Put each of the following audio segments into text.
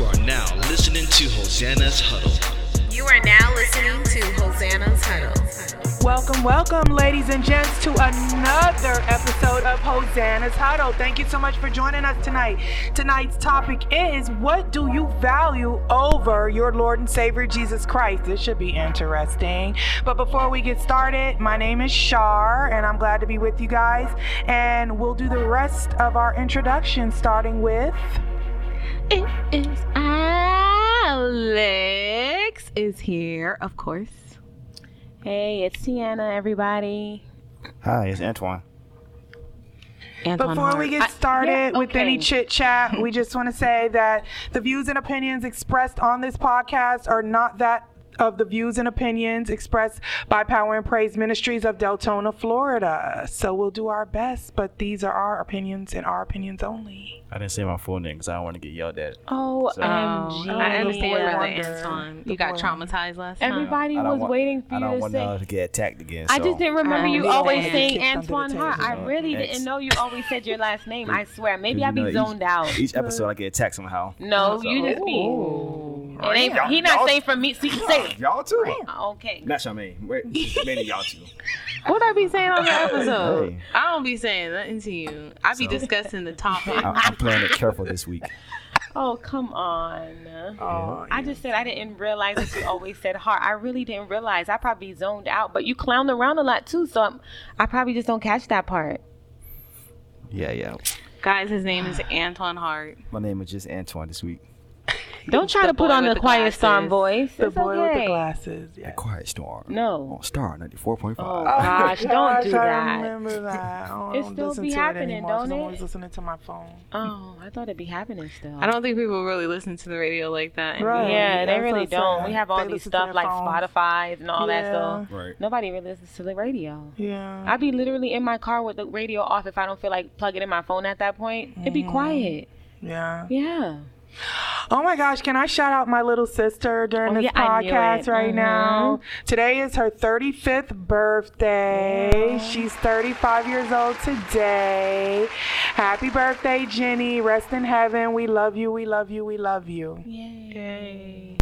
You are now listening to Hosanna's Huddle. You are now listening to Hosanna's Huddle. Welcome, welcome, ladies and gents, to another episode of Hosanna's Huddle. Thank you so much for joining us tonight. Tonight's topic is What do you value over your Lord and Savior Jesus Christ? This should be interesting. But before we get started, my name is Shar, and I'm glad to be with you guys. And we'll do the rest of our introduction, starting with. It is Alex is here, of course. Hey, it's Tiana, everybody. Hi, it's Antoine. Antoine Before Hart. we get I- started yeah, with any chit chat, we just want to say that the views and opinions expressed on this podcast are not that of the views and opinions expressed by Power and Praise Ministries of Deltona, Florida. So we'll do our best, but these are our opinions and our opinions only. I didn't say my full name because I don't want to get yelled at. Oh, So- Oh, OMG. I understand Boy brother wonder. Antoine. You got traumatized last time. Everybody I don't was want- waiting for I you don't to want say. uh, to get attacked again. I just didn't remember you always saying Antoine Hart. I really Ex- didn't know you always said your last name. I swear. Maybe you I be know, each- zoned out. Each episode I get attacked somehow. No, So- you just be. It ain't, Y'all- he not y'all- saying from me. See, say it. Y'all too. Oh, okay. Not Charmaine. Wait, mainly y'all too. What I be saying on the episode? Hey. I don't be saying nothing to you. I be So- discussing the topic. I, I'm playing it careful this week. Oh, come on. Oh, I just said I didn't realize that you always said heart. I really didn't realize. I probably zoned out, but you clown around a lot too, so I'm, I probably just don't catch that part. Yeah, yeah. Guys, his name is Antoine Hart. My name is just Antoine this week. Don't try to put on the the quiet storm voice. the It's boy with the glasses. Yeah. Quiet Storm. No. On Star 94.5. Oh, oh gosh, don't do I that. remember that. Oh, I It don't still be happening, it anymore 'cause don't I'm it? always listening to my phone. Oh, I thought it'd be happening still. I don't think people really listen to the radio like that. Right. Yeah, they really what don't. saying. We have all They these stuff like phones. Spotify and all that stuff. Right. Nobody really listens to the radio. Yeah. I'd be literally in my car with the radio off if I don't feel like plugging in my phone at that point. It'd be mm-hmm. quiet. yeah. Yeah. Oh my gosh, can I shout out my little sister during Oh, this yeah, podcast it. right Mhm. now? Today is her 35th birthday. She's 35 years old today. Happy birthday, Jenny. Rest in heaven. We love you. We love you. We love you. Yay. Yay.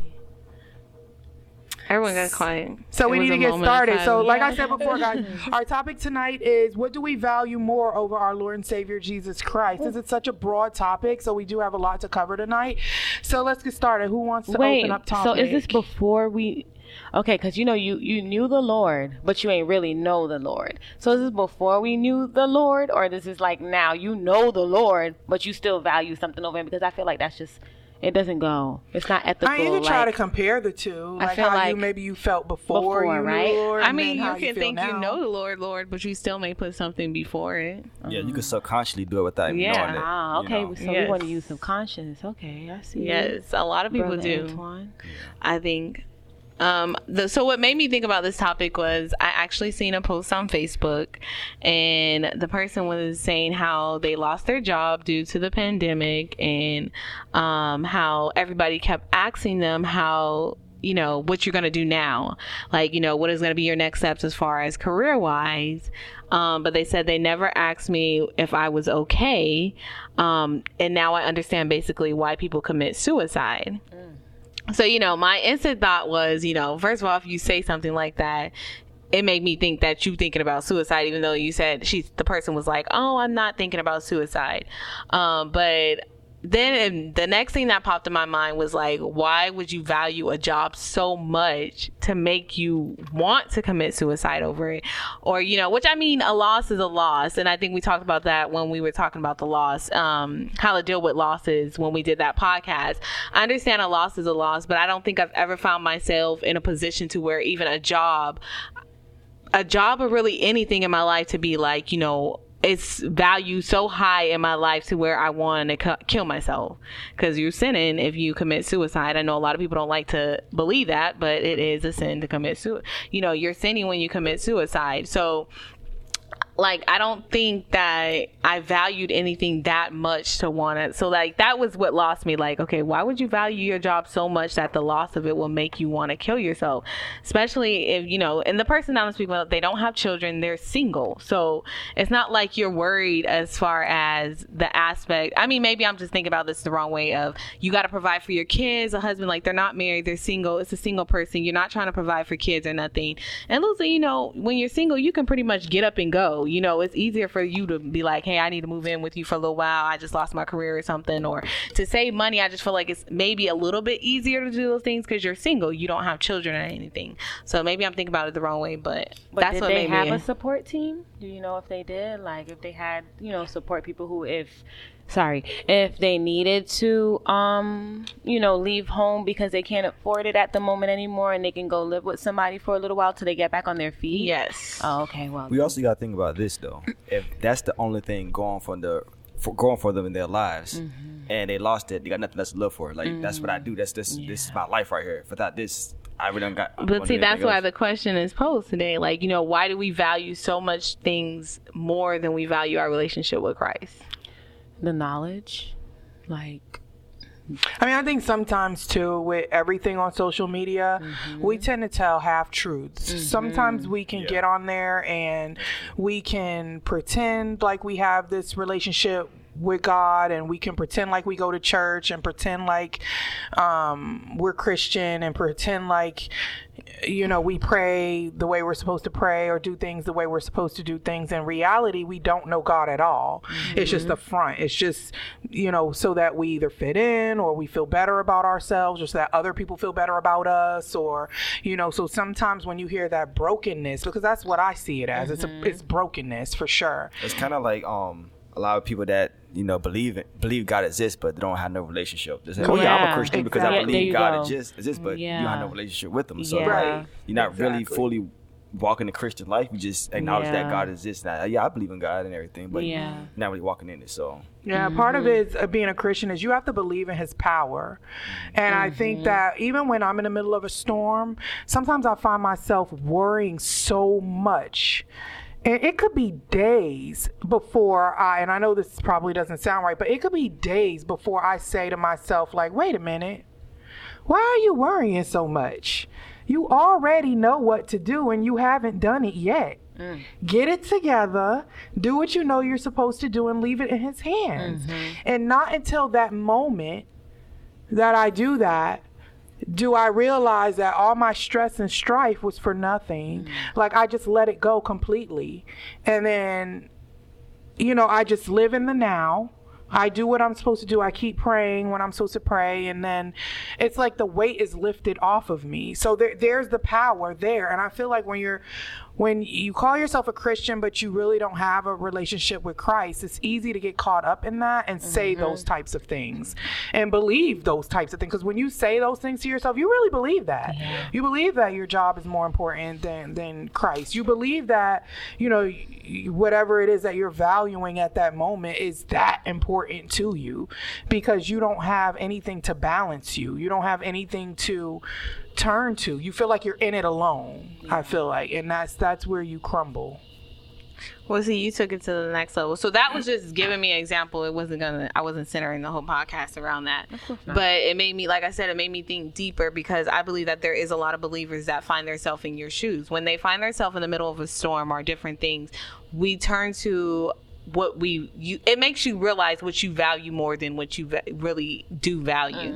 Everyone got quiet. So It we need to get started. So, like I said before, guys, our topic tonight is what do we value more over our Lord and Savior Jesus Christ? This is such a broad topic, so we do have a lot to cover tonight. So let's get started. Who wants to Wait, open up topic? so is this before we? Okay, because you know you you knew the Lord, but you ain't really know the Lord. So is this before we knew the Lord, or this is like now you know the Lord, but you still value something over him? Because I feel like that's just it doesn't go. It's not ethical. I mean, you can try to compare the two, I like feel how you maybe you felt before, before, you right? the Lord. I mean, you can feel think you know the Lord, Lord, but you still may put something before it. Yeah, you can subconsciously do it without even Yeah. knowing it. Ah, you okay. know. So we want to use subconscious. Okay, I see. Yes, a lot of people Brother do. Antoine. I think. Um, the, so what made me think about this topic was I actually seen a post on Facebook, and the person was saying how they lost their job due to the pandemic, and um, how everybody kept asking them how you know what you're gonna do now, like you know what is gonna be your next steps as far as career wise. Um, but they said they never asked me if I was okay, um, and now I understand basically why people commit suicide. So, you know, my instant thought was, you know, first of all, if you say something like that, it made me think that you thinking about suicide, even though you said she the person was like, "Oh, I'm not thinking about suicide." Um, but then the next thing that popped in my mind was like, why would you value a job so much to make you want to commit suicide over it? Or, you know, which I mean, a loss is a loss. And I think we talked about that when we were talking about the loss, um, how to deal with losses when we did that podcast. I understand a loss is a loss, but I don't think I've ever found myself in a position to where even a job, a job or really anything in my life to be like, you know, it's value so high in my life to where I want to kill myself because you're sinning if you commit suicide. I know a lot of people don't like to believe that, but it is a sin to commit suicide. You know, you're sinning when you commit suicide. So like I don't think that I valued anything that much to want it. So like that was what lost me. Like, okay, why would you value your job so much that the loss of it will make you want to kill yourself? Especially if you know, and the person I'm speaking about, they don't have children, they're single. So it's not like you're worried as far as the aspect. I mean, maybe I'm just thinking about this the wrong way. Of you got to provide for your kids, a husband. Like they're not married, they're single. It's a single person. You're not trying to provide for kids or nothing. And Lucy, you know, when you're single, you can pretty much get up and go you know, it's easier for you to be like, hey, I need to move in with you for a little while. I just lost my career or something. Or to save money, I just feel like it's maybe a little bit easier to do those things because you're single. You don't have children or anything. So maybe I'm thinking about it the wrong way, but, But that's did what they made have me. a support team? Do you know if they did? Like if they had, you know, support people who if sorry, if they needed to um, you know, leave home because they can't afford it at the moment anymore and they can go live with somebody for a little while till they get back on their feet? yes. Oh, okay. Well, We also got to think about this though. If that's the only thing going for the for going for them in their lives, Mm-hmm. and they lost it, they got nothing else to live for. Like that's what I do. That's this. This is my life right here. Without this, I really don't got. But see, that's why else. the question is posed today. Like, you know, why do we value so much things more than we value our relationship with Christ? The knowledge, like I mean, I think sometimes too, with everything on social media, mm-hmm. we tend to tell half truths. Mm-hmm. Sometimes we can get on there and we can pretend like we have this relationship with God and we can pretend like we go to church and pretend like um, we're Christian and pretend like you know we pray the way we're supposed to pray or do things the way we're supposed to do things. In reality we don't know god at all. It's just a front. It's just you know so that we either fit in or we feel better about ourselves or so that other people feel better about us or you know so sometimes when you hear that brokenness because that's what i see it as. It's a, it's brokenness for sure. It's kind of like um a lot of people that you know believe believe God exists, but they don't have no relationship. They say, "Oh yeah, I'm a Yeah, Christian because I exactly. Yeah, believe you God go. exists, exists," but you don't have no relationship with them. So Yeah. Right. you're not really fully walking the Christian life. You just acknowledge that God exists. Now, yeah, I believe in God and everything, but Yeah. not really walking in it. So Yeah, mm-hmm. part of it is uh, being a Christian is you have to believe in His power, mm-hmm. and I think mm-hmm. that even when I'm in the middle of a storm, sometimes I find myself worrying so much. And it could be days before I, and I know this probably doesn't sound right, but it could be days before I say to myself, like, wait a minute, why are you worrying so much? You already know what to do and you haven't done it yet. Mm. Get it together, do what you know you're supposed to do, and leave it in his hands. Mm-hmm. And not until that moment that I do that do I realize that all my stress and strife was for nothing. Mm. Like I just let it go completely. And then, you know, I just live in the now. I do what I'm supposed to do. I keep praying when I'm supposed to pray. And then it's like the weight is lifted off of me. So there, there's the power there. And I feel like when you're, when you call yourself a Christian, but you really don't have a relationship with Christ, it's easy to get caught up in that and say mm-hmm. those types of things and believe those types of things. Because when you say those things to yourself, you really believe that. You believe that your job is more important than, than Christ. You believe that, you know, whatever it is that you're valuing at that moment is that important to you because you don't have anything to balance you. You don't have anything to turn to. You feel like you're in it alone. I feel like, and that's that's where you crumble. Well, see, you took it to the next level. So that was just giving me an example. It wasn't gonna. I wasn't centering the whole podcast around that. But it made me, like I said, it made me think deeper because I believe that there is a lot of believers that find themselves in your shoes when they find themselves in the middle of a storm or different things. We turn to what we you it makes you realize what you value more than what you va- really do value.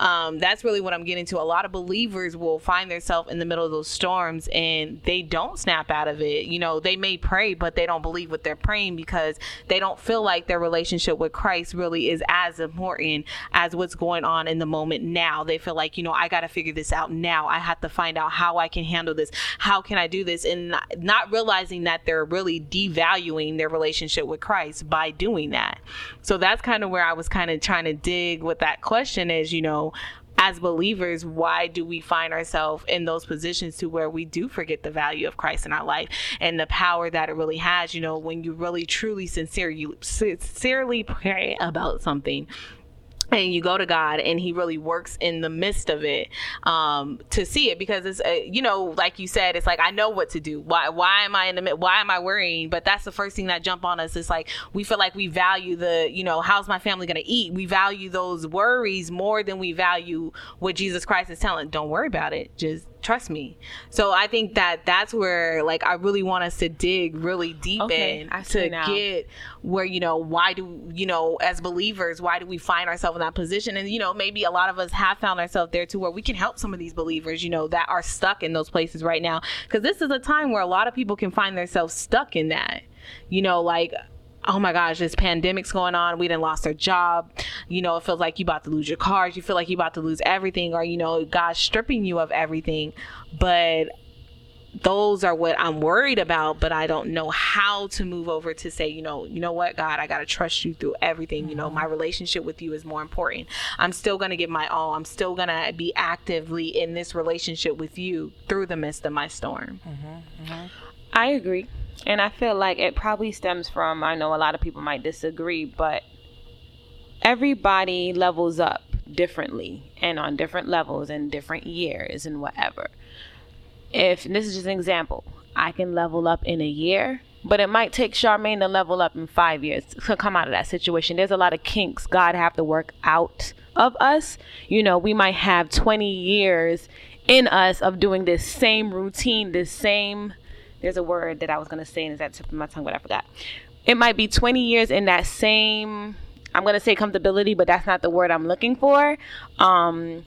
Um that's really what i'm getting to. A lot of believers will find themselves in the middle of those storms and they don't snap out of it. You know they may pray but they don't believe what they're praying because they don't feel like their relationship with christ really is as important as what's going on in the moment now. They feel like you know i gotta figure this out now. I have to find out how i can handle this. How can i do this? And not realizing that they're really devaluing their relationship with christ by doing that so that's kind of where i was kind of trying to dig with that question is you know as believers, why do we find ourselves in those positions to where we do forget the value of Christ in our life and the power that it really has? You know, when you really, truly, sincerely, sincerely pray about something, and you go to God and he really works in the midst of it um, to see it because it's uh, you know like you said it's like I know what to do. Why why am I in the why am I worrying? But that's the first thing that jump on us. It's like we feel like we value the you know how's my family to eat? We value those worries more than we value what Jesus Christ is telling. Don't worry about it. Just trust me. So I think that that's where like I really want us to dig really deep Okay, in to now. get where you know why do you know as believers why do we find ourselves in that position? And you know maybe a lot of us have found ourselves there too where we can help some of these believers you know that are stuck in those places right now. Because this is a time where a lot of people can find themselves stuck in that. You know like oh my gosh, this pandemic's going on. We done lost our job. You know, it feels like you about to lose your cars. You feel like you about to lose everything, or you know, God's stripping you of everything. But those are what I'm worried about, but I don't know how to move over to say, you know, you know what, God, I gotta trust you through everything. You know, my relationship with you is more important. I'm still gonna give my all. I'm still gonna be actively in this relationship with you through the midst of my storm. Mm-hmm, mm-hmm. I agree. And I feel like it probably stems from, I know a lot of people might disagree, but everybody levels up differently and on different levels and different years and whatever. If this is just an example, I can level up in a year, but it might take Charmaine to level up in five years to come out of that situation. There's a lot of kinks God have to work out of us. You know, we might have 20 years in us of doing this same routine, this same there's a word that I was gonna say and it's at the tip of my tongue, but I forgot. It might be 20 years in that same. I'm gonna say comfortability, but that's not the word I'm looking for. Um,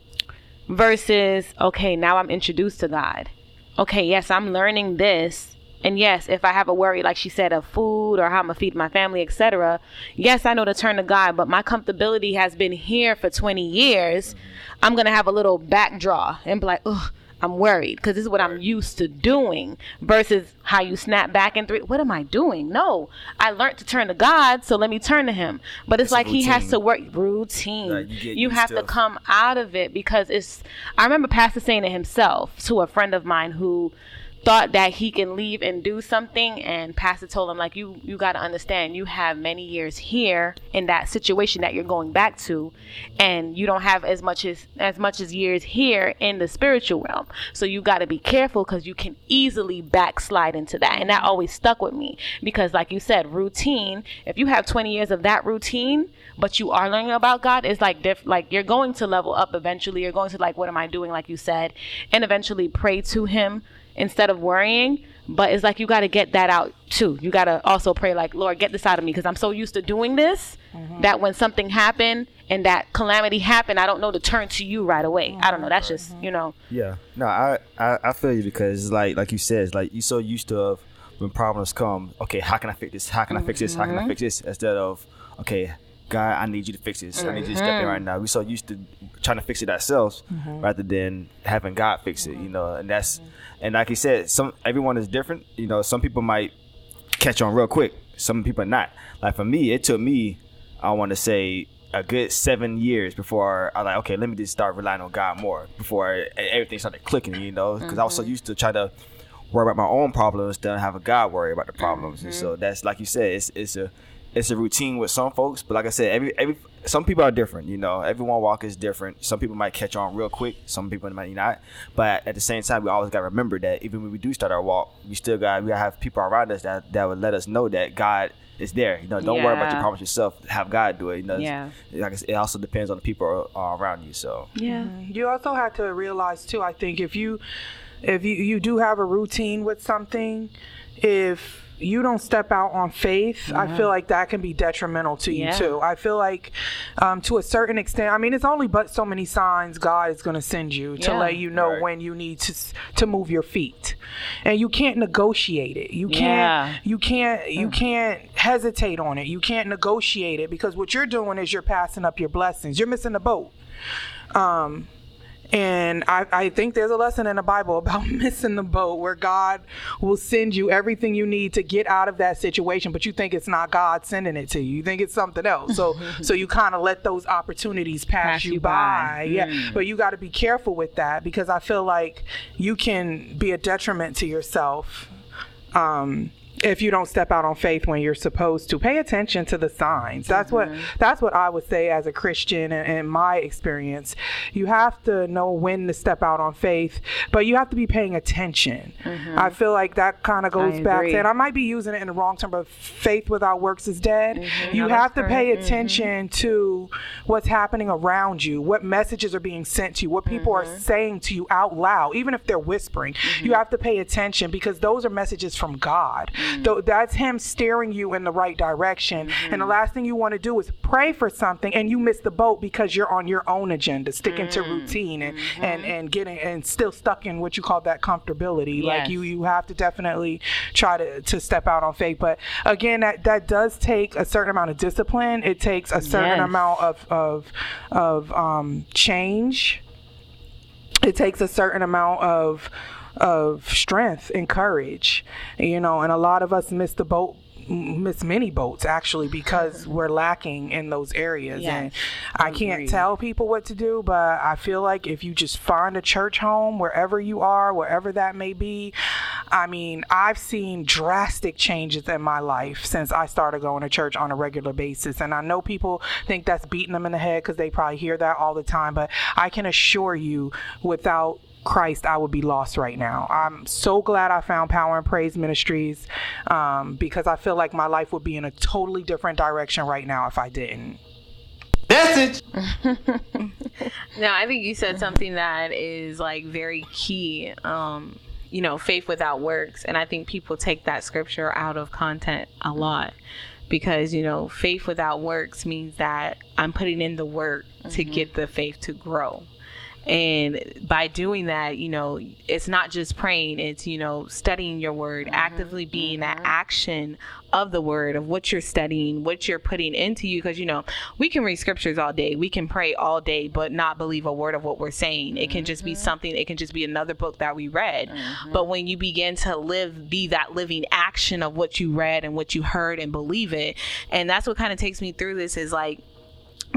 versus okay, now I'm introduced to God. Okay, yes, I'm learning this. And yes, if I have a worry, like she said, of food or how I'm gonna feed my family, etc., yes, I know to turn to God. But my comfortability has been here for 20 years. I'm gonna have a little backdraw and be like, ugh, I'm worried because this is what I'm used to doing. Versus how you snap back in three. What am I doing? No, I learned to turn to God, so let me turn to Him. But it's, It's like He has to work routine. Like, you you have to- to come out of it because it's. I remember Pastor saying it himself to a friend of mine who thought that he can leave and do something and pastor told him like you you got to understand you have many years here in that situation that you're going back to and you don't have as much as as much as years here in the spiritual realm so you got to be careful because you can easily backslide into that and that always stuck with me because like you said routine if you have 20 years of that routine but you are learning about God, it's like diff- like you're going to level up eventually. You're going to like, what am I doing? Like you said, and eventually pray to Him instead of worrying. But it's like you got to get that out too. You got to also pray like, Lord, get this out of me because I'm so used to doing this mm-hmm. that when something happened and that calamity happened, I don't know to turn to you right away. I don't know. That's just mm-hmm. you know. Yeah. No, I, I I feel you because it's like like you said, it's like you're so used to of when problems come. Okay, how can I fix this? How can I fix this? How can I mm-hmm. fix this? Instead of okay, God, I need you to fix this. I need you to step in right mm-hmm. now. We're so used to trying to fix it ourselves mm-hmm. rather than having God fix it. You know, and that's mm-hmm. and like you said, some everyone is different. You know, some people might catch on real quick. Some people not. Like for me, it took me, I want to say, a good seven years before I like, okay, let me just start relying on God more before everything started clicking. You know, because I was so used to try to worry about my own problems than have a God worry about the problems. And so that's like you said, it's it's a it's a routine with some folks, but like I said, every every some people are different. You know, everyone walk is different. Some people might catch on real quick. Some people might not. But at the same time, we always got to remember that even when we do start our walk, we still got we gotta have people around us that that would let us know that God is there. You know, don't worry about your problems yourself. Have God do it. You know, Yeah. like I said, it also depends on the people uh, around you. So Yeah. You also have to realize too. I think if you if you you do have a routine with something, if you don't step out on faith, I feel like that can be detrimental to you Yeah. too. I feel like, um, to a certain extent, I mean, it's only but so many signs God is going to send you to Yeah. let you know Right. when you need to to move your feet, and you can't negotiate it. You can't. You can't. You can't hesitate on it. You can't negotiate it because what you're doing is you're passing up your blessings. You're missing the boat. Um, and I, I think there's a lesson in the Bible about missing the boat where God will send you everything you need to get out of that situation, but you think it's not God sending it to you. You think it's something else. So so you kind of let those opportunities pass, Pass you, by. by. Yeah. But you got to be careful with that because I feel like you can be a detriment to yourself. Um if you don't step out on faith when you're supposed to pay attention to the signs. That's what that's what i would say as a christian and in my experience. You have to know when to step out on faith but you have to be paying attention. I feel like that kind of goes back to and i might be using it in the wrong term but faith without works is dead. You No, have to pay attention to what's happening around you what messages are being sent to you what people are saying to you out loud even if they're whispering. You have to pay attention because those are messages from god Mm-hmm. Tho- that's him steering you in the right direction. Mm-hmm. And the last thing you want to do is pray for something and you miss the boat because you're on your own agenda sticking to mm-hmm. routine and, and and getting and still stuck in what you call that comfortability. Like you you have to definitely try to to step out on faith. But again that that does take a certain amount of discipline. It takes a certain Yes. amount of of of um change. It takes a certain amount of of strength and courage you know and a lot of us miss the boat miss many boats actually because mm-hmm. we're lacking in those areas. And i can't Agreed. tell people what to do but i feel like if you just find a church home wherever you are wherever that may be i mean i've seen drastic changes in my life since i started going to church on a regular basis. And i know people think that's beating them in the head because they probably hear that all the time but i can assure you without Christ, I would be lost right now. I'm so glad I found Power and Praise Ministries um, because I feel like my life would be in a totally different direction right now if I didn't. No, I think you said something that is like very key. Um, you know, faith without works, and I think people take that scripture out of content a lot because you know, faith without works means that I'm putting in the work to get the faith to grow. And by doing that, you know, it's not just praying, it's, you know, studying your word, mm-hmm. actively being that mm-hmm. action of the word, of what you're studying, what you're putting into you. Because, you know, we can read scriptures all day, we can pray all day, but not believe a word of what we're saying. It can just be mm-hmm. something, it can just be another book that we read. But when you begin to live, be that living action of what you read and what you heard and believe it, and that's what kind of takes me through this is like,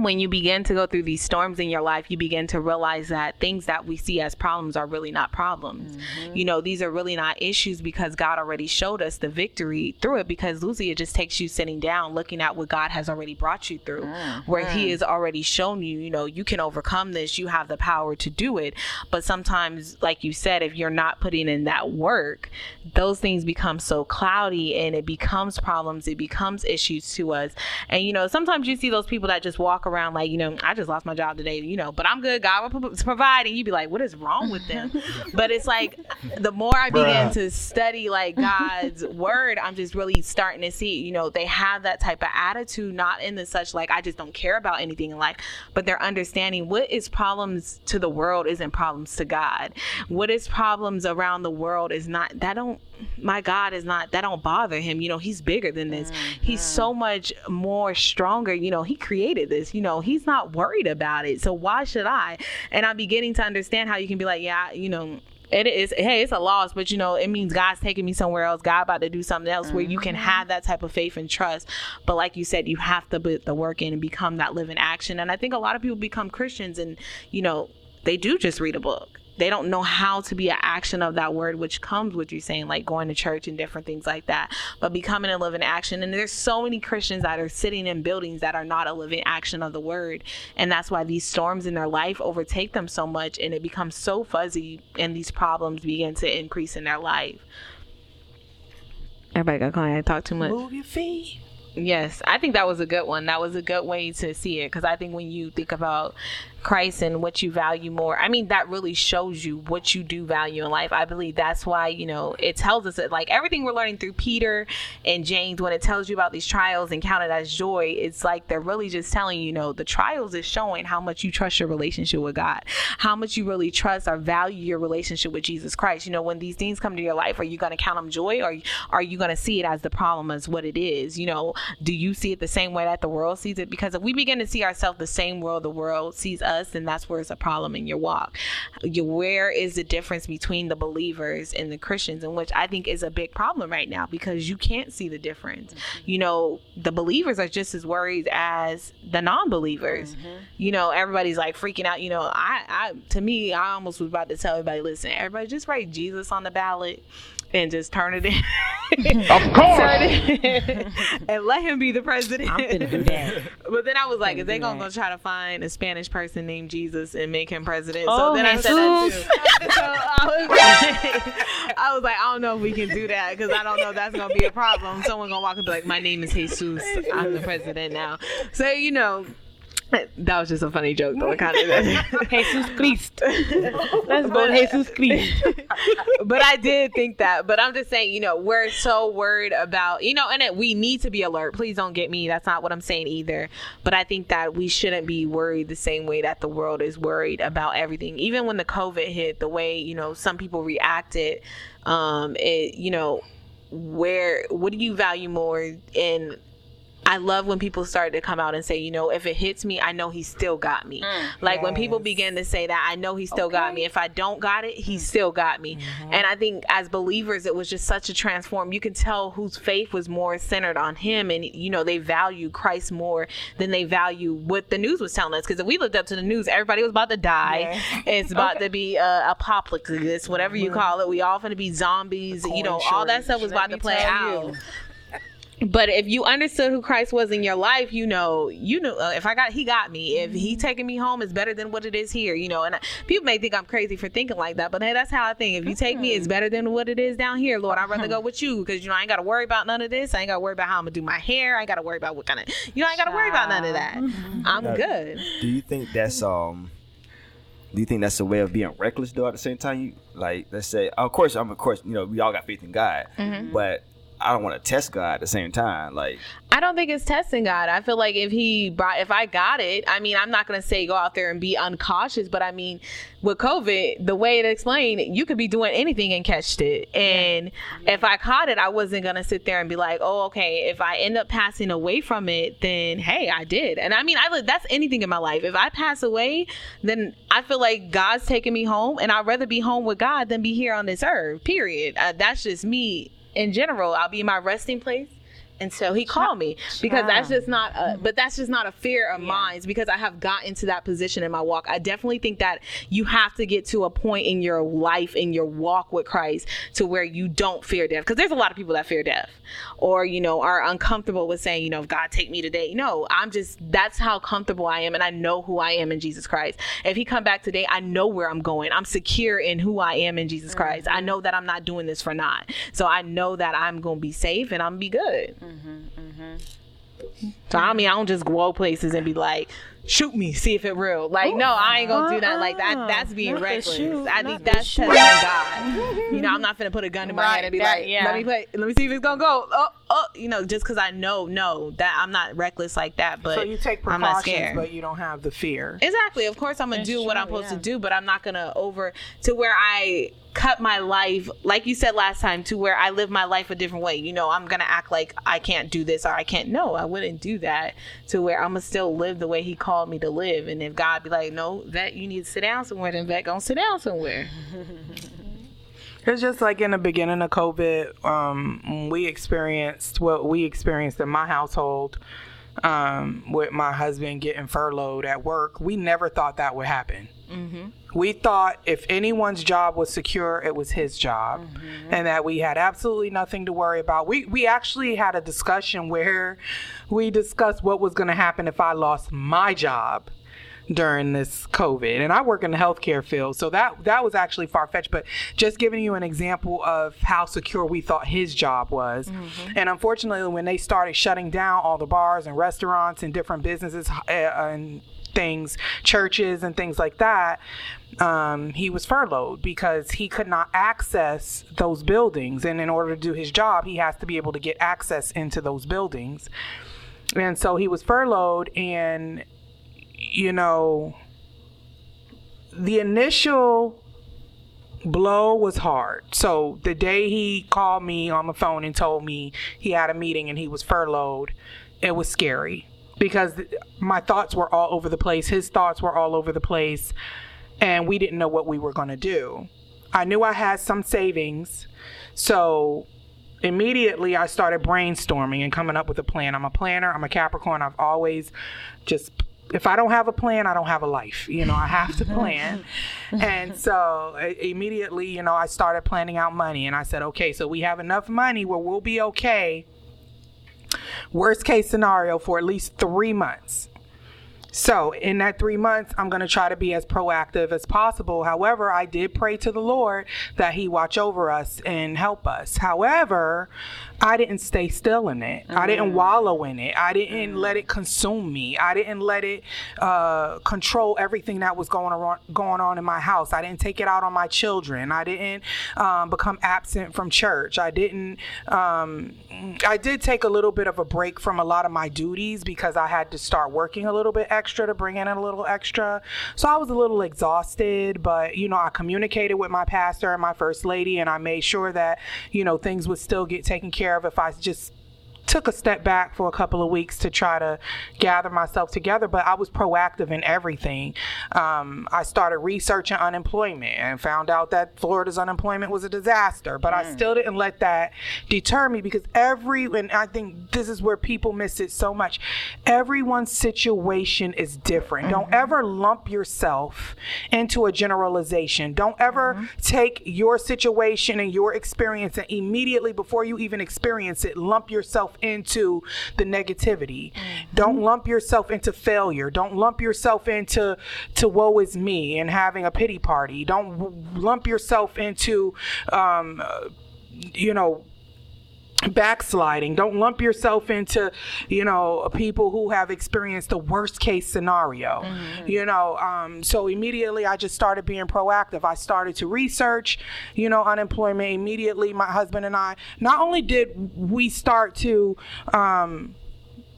when you begin to go through these storms in your life, you begin to realize that things that we see as problems are really not problems. Mm-hmm. You know, these are really not issues because God already showed us the victory through it. Because Lucy, it just takes you sitting down, looking at what God has already brought you through, mm-hmm. where He has already shown you, you know, you can overcome this, you have the power to do it. But sometimes, like you said, if you're not putting in that work, those things become so cloudy and it becomes problems, it becomes issues to us. And, you know, sometimes you see those people that just walk around like, you know, I just lost my job today, you know, but I'm good. God will pro- provide. And you'd be like, what is wrong with them? but it's like the more I begin to study like God's word, I'm just really starting to see, you know, they have that type of attitude, not in the such like, I just don't care about anything in life, but they're understanding what is problems to the world isn't problems to God. What is problems around the world is not, that don't, my God is not, that don't bother him. You know, he's bigger than this. He's mm-hmm. so much more stronger. You know, he created this, you know, he's not worried about it. So why should I? And I'm beginning to understand how you can be like, yeah, you know, it is hey it's a loss but you know it means god's taking me somewhere else god about to do something else where you can mm-hmm. have that type of faith and trust but like you said you have to put the work in and become that living action and i think a lot of people become christians and you know they do just read a book they don't know how to be an action of that word which comes with you saying like going to church and different things like that but becoming a living action. And there's so many christians that are sitting in buildings that are not a living action of the word. And that's why these storms in their life overtake them so much and it becomes so fuzzy and these problems begin to increase in their life. Everybody got quiet. I talk too much. Move your feet. Yes, I think that was a good one. That was a good way to see it because I think when you think about Christ and what you value more, I mean, that really shows you what you do value in life. I believe that's why, you know, it tells us that like everything we're learning through Peter and James, when it tells you about these trials and count it as joy, it's like they're really just telling you, you know, the trials is showing how much you trust your relationship with God, how much you really trust or value your relationship with Jesus Christ. You know, when these things come to your life, are you going to count them joy or are you going to see it as the problem as what it is? You know, do you see it the same way that the world sees it? Because if we begin to see ourselves the same world the world sees us, then that's where it's a problem in your walk. Where is the difference between the believers and the Christians, in which I think is a big problem right now because you can't see the difference. You know, the believers are just as worried as the non-believers. Mm-hmm. You know, everybody's like freaking out. You know, I, I to me, I almost was about to tell everybody, listen, everybody just write Jesus on the ballot and just turn it in. of course. and let him be the president. I'm finna do that. But then I was like, is they gonna go try to find a Spanish person named Jesus and make him president? Oh, so then I said that too. so I was, like, I was like, I don't know if we can do that because I don't know if that's gonna be a problem. Someone gonna walk and be like, my name is Jesus. I'm the president now. So you know. That was just a funny joke, though. Kind of Jesus Christ. Let's go, Jesus Christ. but I did think that. But I'm just saying, you know, we're so worried about, you know, and it, we need to be alert. Please don't get me. That's not what I'm saying either. But I think that we shouldn't be worried the same way that the world is worried about everything. Even when the COVID hit, the way, you know, some people reacted, um, it, you know, where, what do you value more in, I love when people start to come out and say, you know, if it hits me, I know he still got me. Mm. like when people begin to say that, I know he still got me. If I don't got it, he still got me. And I think as believers, it was just such a transform. You can tell whose faith was more centered on him, and you know they value Christ more than they value what the news was telling us. Because if we looked up to the news, everybody was about to die. It's about to be uh, apocalypse, whatever you call it. We all going to be zombies. you know, all that stuff was about to play out. But if you understood who Christ was in your life, you know, you know, uh, if I got, he got me. If he taking me home is better than what it is here, you know. And I, people may think I'm crazy for thinking like that, but hey, that's how I think. If you take me, it's better than what it is down here, Lord. I'd rather go with you because you know I ain't got to worry about none of this. I ain't got to worry about how I'm gonna do my hair. I ain't got to worry about what kind of, you know, I ain't got to worry about none of that. I'm Now, good. Do you think that's um? Do you think that's a way of being reckless though? At the same time, you like let's say, of course, I'm of course, you know, we all got faith in God, Mm-hmm. but I don't want to test God at the same time. Like, I don't think it's testing God. I feel like if he brought, if I got it, I mean, I'm not going to say go out there and be uncautious, but I mean, with COVID, the way it explained, you could be doing anything and catched it. And if I caught it, I wasn't going to sit there and be like, oh, okay, if I end up passing away from it, then hey, I did. And I mean, I that's anything in my life. If I pass away, then I feel like God's taking me home, and I'd rather be home with God than be here on this earth. Period. Uh, that's just me in general. I'll be in my resting place until he called me because that's just not a, mm-hmm. but that's just not a fear of mine because I have gotten to that position in my walk. I definitely think that you have to get to a point in your life in your walk with Christ to where you don't fear death because there's a lot of people that fear death or you know are uncomfortable with saying you know God take me today. No, I'm just that's how comfortable I am and I know who I am in Jesus Christ. If he come back today, I know where I'm going. I'm secure in who I am in Jesus Christ. I mm-hmm. know that I'm not doing this for naught. So I know that I'm going to be safe and I'm going to be good. Mm-hmm, mm-hmm. So I mean, I don't just go places and be like, shoot me, see if it real. Like, no, I ain't gonna do that. Like that, uh-uh. that's being reckless. shoot, I not think the that's shoot. testing God. You know, I'm not gonna put a gun in my Right, head and be that- like, yeah. let me play, let me see if it's gonna go. Oh, oh, you know, just because I know, no, that I'm not reckless like that. But So you take I'm not precautions, scared. but you don't have the fear. Exactly. Of course, I'm gonna It's do what I'm supposed yeah. to do, but I'm not gonna over to where I cut my life, like you said last time, to where I live my life a different way. You know, I'm gonna act like I can't do this or I can't. No, I wouldn't do that. To where I'm gonna still live the way He called me to live. And if God be like, no, Vet, you need to sit down somewhere, then Vet gonna sit down somewhere. It's just like in the beginning of COVID, um, we experienced what we experienced in my household um, with my husband getting furloughed at work. We never thought that would happen. We thought if anyone's job was secure, it was his job, and that we had absolutely nothing to worry about. We we actually had a discussion where we discussed what was going to happen if I lost my job during this COVID. And I work in the healthcare field, so that that was actually far fetched. But just giving you an example of how secure we thought his job was. And unfortunately, when they started shutting down all the bars and restaurants and different businesses uh, and things, churches and things like that. Um, he was furloughed because he could not access those buildings. And in order to do his job, he has to be able to get access into those buildings. And so he was furloughed, and you know, the initial blow was hard. So the day he called me on the phone and told me he had a meeting and he was furloughed, it was scary because my thoughts were all over the place. His thoughts were all over the place, and we didn't know what we were going to do. I knew I had some savings, so immediately I started brainstorming and coming up with a plan. I'm a planner, I'm a Capricorn. I've always just if I don't have a plan, I don't have a life. You know, I have to plan. and so immediately, you know, I started planning out money and I said, okay, so we have enough money where we'll be okay. Worst case scenario for at least three months. So, in that three months, I'm going to try to be as proactive as possible. However, I did pray to the Lord that He watch over us and help us. However, I didn't stay still in it. I didn't wallow in it. I didn't let it consume me. I didn't let it uh, control everything that was going on going on in my house. I didn't take it out on my children. I didn't um, become absent from church. I didn't. Um, I did take a little bit of a break from a lot of my duties because I had to start working a little bit extra to bring in a little extra. So I was a little exhausted, but you know, I communicated with my pastor and my first lady, and I made sure that you know things would still get taken care of if I just took a step back for a couple of weeks to try to gather myself together, but I was proactive in everything. Um, I started researching unemployment and found out that Florida's unemployment was a disaster, but I hmm. still didn't let that deter me because every, and I think this is where people miss it so much. Everyone's situation is different. Don't mm-hmm. ever lump yourself into a generalization. Don't ever mm-hmm. take your situation and your experience and immediately before you even experience it, lump yourself into the negativity. Don't lump yourself into failure. Don't lump yourself into to woe is me and having a pity party. Don't w- lump yourself into um, you know backsliding. Don't lump yourself into you know people who have experienced the worst case scenario. You know um, so immediately i just started being proactive. I started to research you know unemployment immediately. My husband and i not only did we start to um,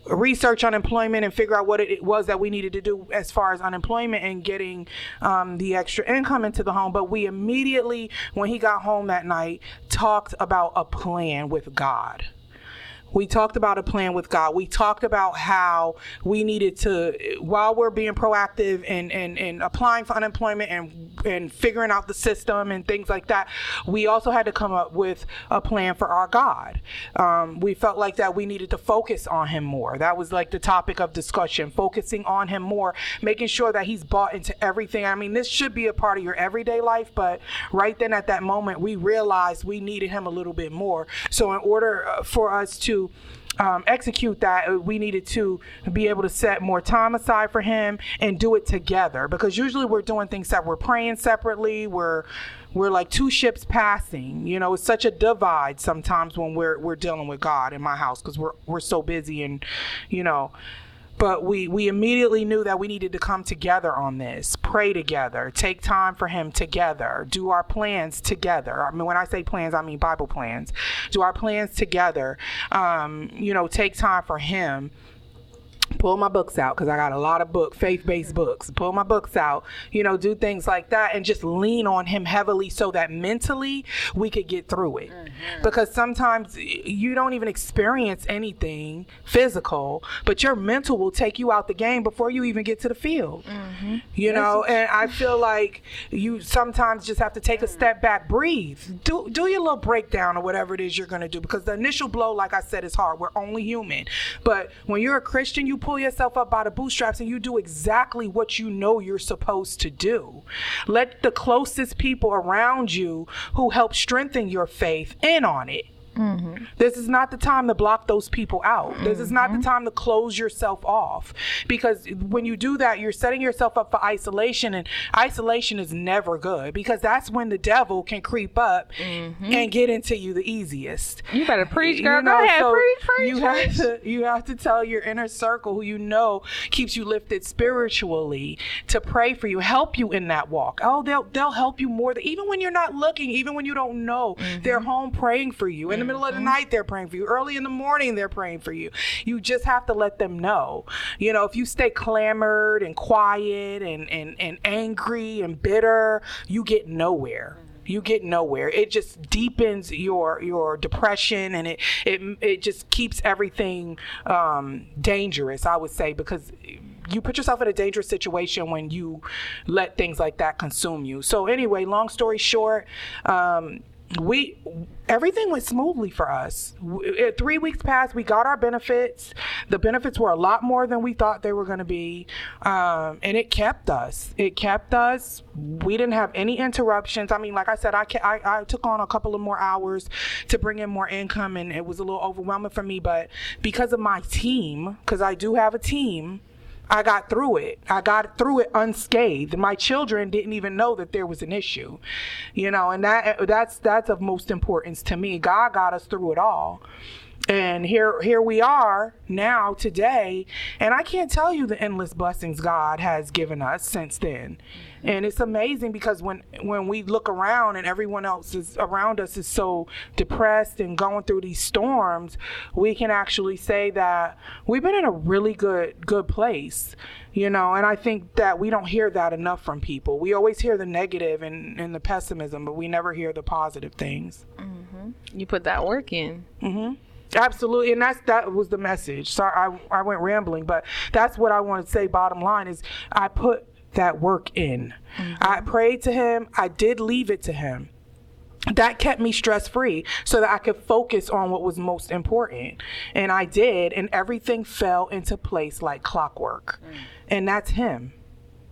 research unemployment and figure out what it was that we needed to do as far as unemployment and getting um, the extra income into the home. But we immediately, when he got home that night, talked about a plan with God. We talked about a plan with God. We talked about how we needed to, while we're being proactive and, and, and applying for unemployment and, and figuring out the system and things like that, we also had to come up with a plan for our God. Um, we felt like that we needed to focus on Him more. That was like the topic of discussion, focusing on Him more, making sure that He's bought into everything. I mean, this should be a part of your everyday life, but right then at that moment, we realized we needed Him a little bit more. So, in order uh, for us to um, execute that, uh, we needed to be able to set more time aside for him and do it together. Because usually we're doing things that we're praying separately. We're we're like two ships passing. You know, it's such a divide sometimes when we're we're dealing with God in my house because we're we're so busy and you know but we we immediately knew that we needed to come together on this pray together take time for him together do our plans together. I mean when i say plans i mean bible plans. Do our plans together um, you know take time for him pull my books out because I got a lot of book faith-based books. Pull my books out, you know, do things like that and just lean on him heavily so that mentally we could get through it. Mm-hmm. Because sometimes you don't even experience anything physical, but your mental will take you out the game before you even get to the field. Mm-hmm. You know, and I feel like you sometimes just have to take a mm. step back, breathe, do do your little breakdown or whatever it is you're going to do because the initial blow like I said is hard. We're only human. But when you're a Christian, you pull yourself up by the bootstraps and you do exactly what you know you're supposed to do. Let the closest people around you who help strengthen your faith in on it. Mm-hmm. This is not the time to block those people out. This is not the mm-hmm. time to close yourself off because when you do that, you're setting yourself up for isolation, and isolation is never good because that's when the devil can creep up mm-hmm. and get into you the easiest. You better preach, girl. You Go ahead, so preach, preach, You have to you have to tell your inner circle who you know keeps you lifted spiritually to pray for you, help you in that walk. Oh, they'll they'll help you more. Than, even when you're not looking, even when you don't know, they're home praying for you. In the middle of the night, they're praying for you. Early in the morning, they're praying for you. You just have to let them know. You know, if you stay clamored and quiet and and and angry and bitter, you get nowhere you get nowhere it just deepens your your depression and it it, it just keeps everything um, dangerous i would say because you put yourself in a dangerous situation when you let things like that consume you so anyway long story short um, we everything went smoothly for us. W- uh, Three weeks passed, we got our benefits. The benefits were a lot more than we thought they were going to be, um, and it kept us. It kept us. We didn't have any interruptions. I mean, like I said, I, I I took on a couple of more hours to bring in more income, and it was a little overwhelming for me. But because of my team, because I do have a team. I got through it. I got through it unscathed. My children didn't even know that there was an issue, you know, and that that's that's of most importance to me. God got us through it all. And here here we are now today, and I can't tell you the endless blessings God has given us since then. And it's amazing because when when we look around and everyone else is around us is so depressed and going through these storms, we can actually say that we've been in a really good good place. You know, and I think that we don't hear that enough from people. We always hear the negative and, and the pessimism, but we never hear the positive things. You put that work in. Mhm. Absolutely, and that's that was the message. Sorry, I I went rambling, but that's what I want to say. Bottom line is, I put that work in. Mm-hmm. I prayed to Him. I did leave it to Him. That kept me stress free, so that I could focus on what was most important, and I did, and everything fell into place like clockwork. Mm. And that's Him.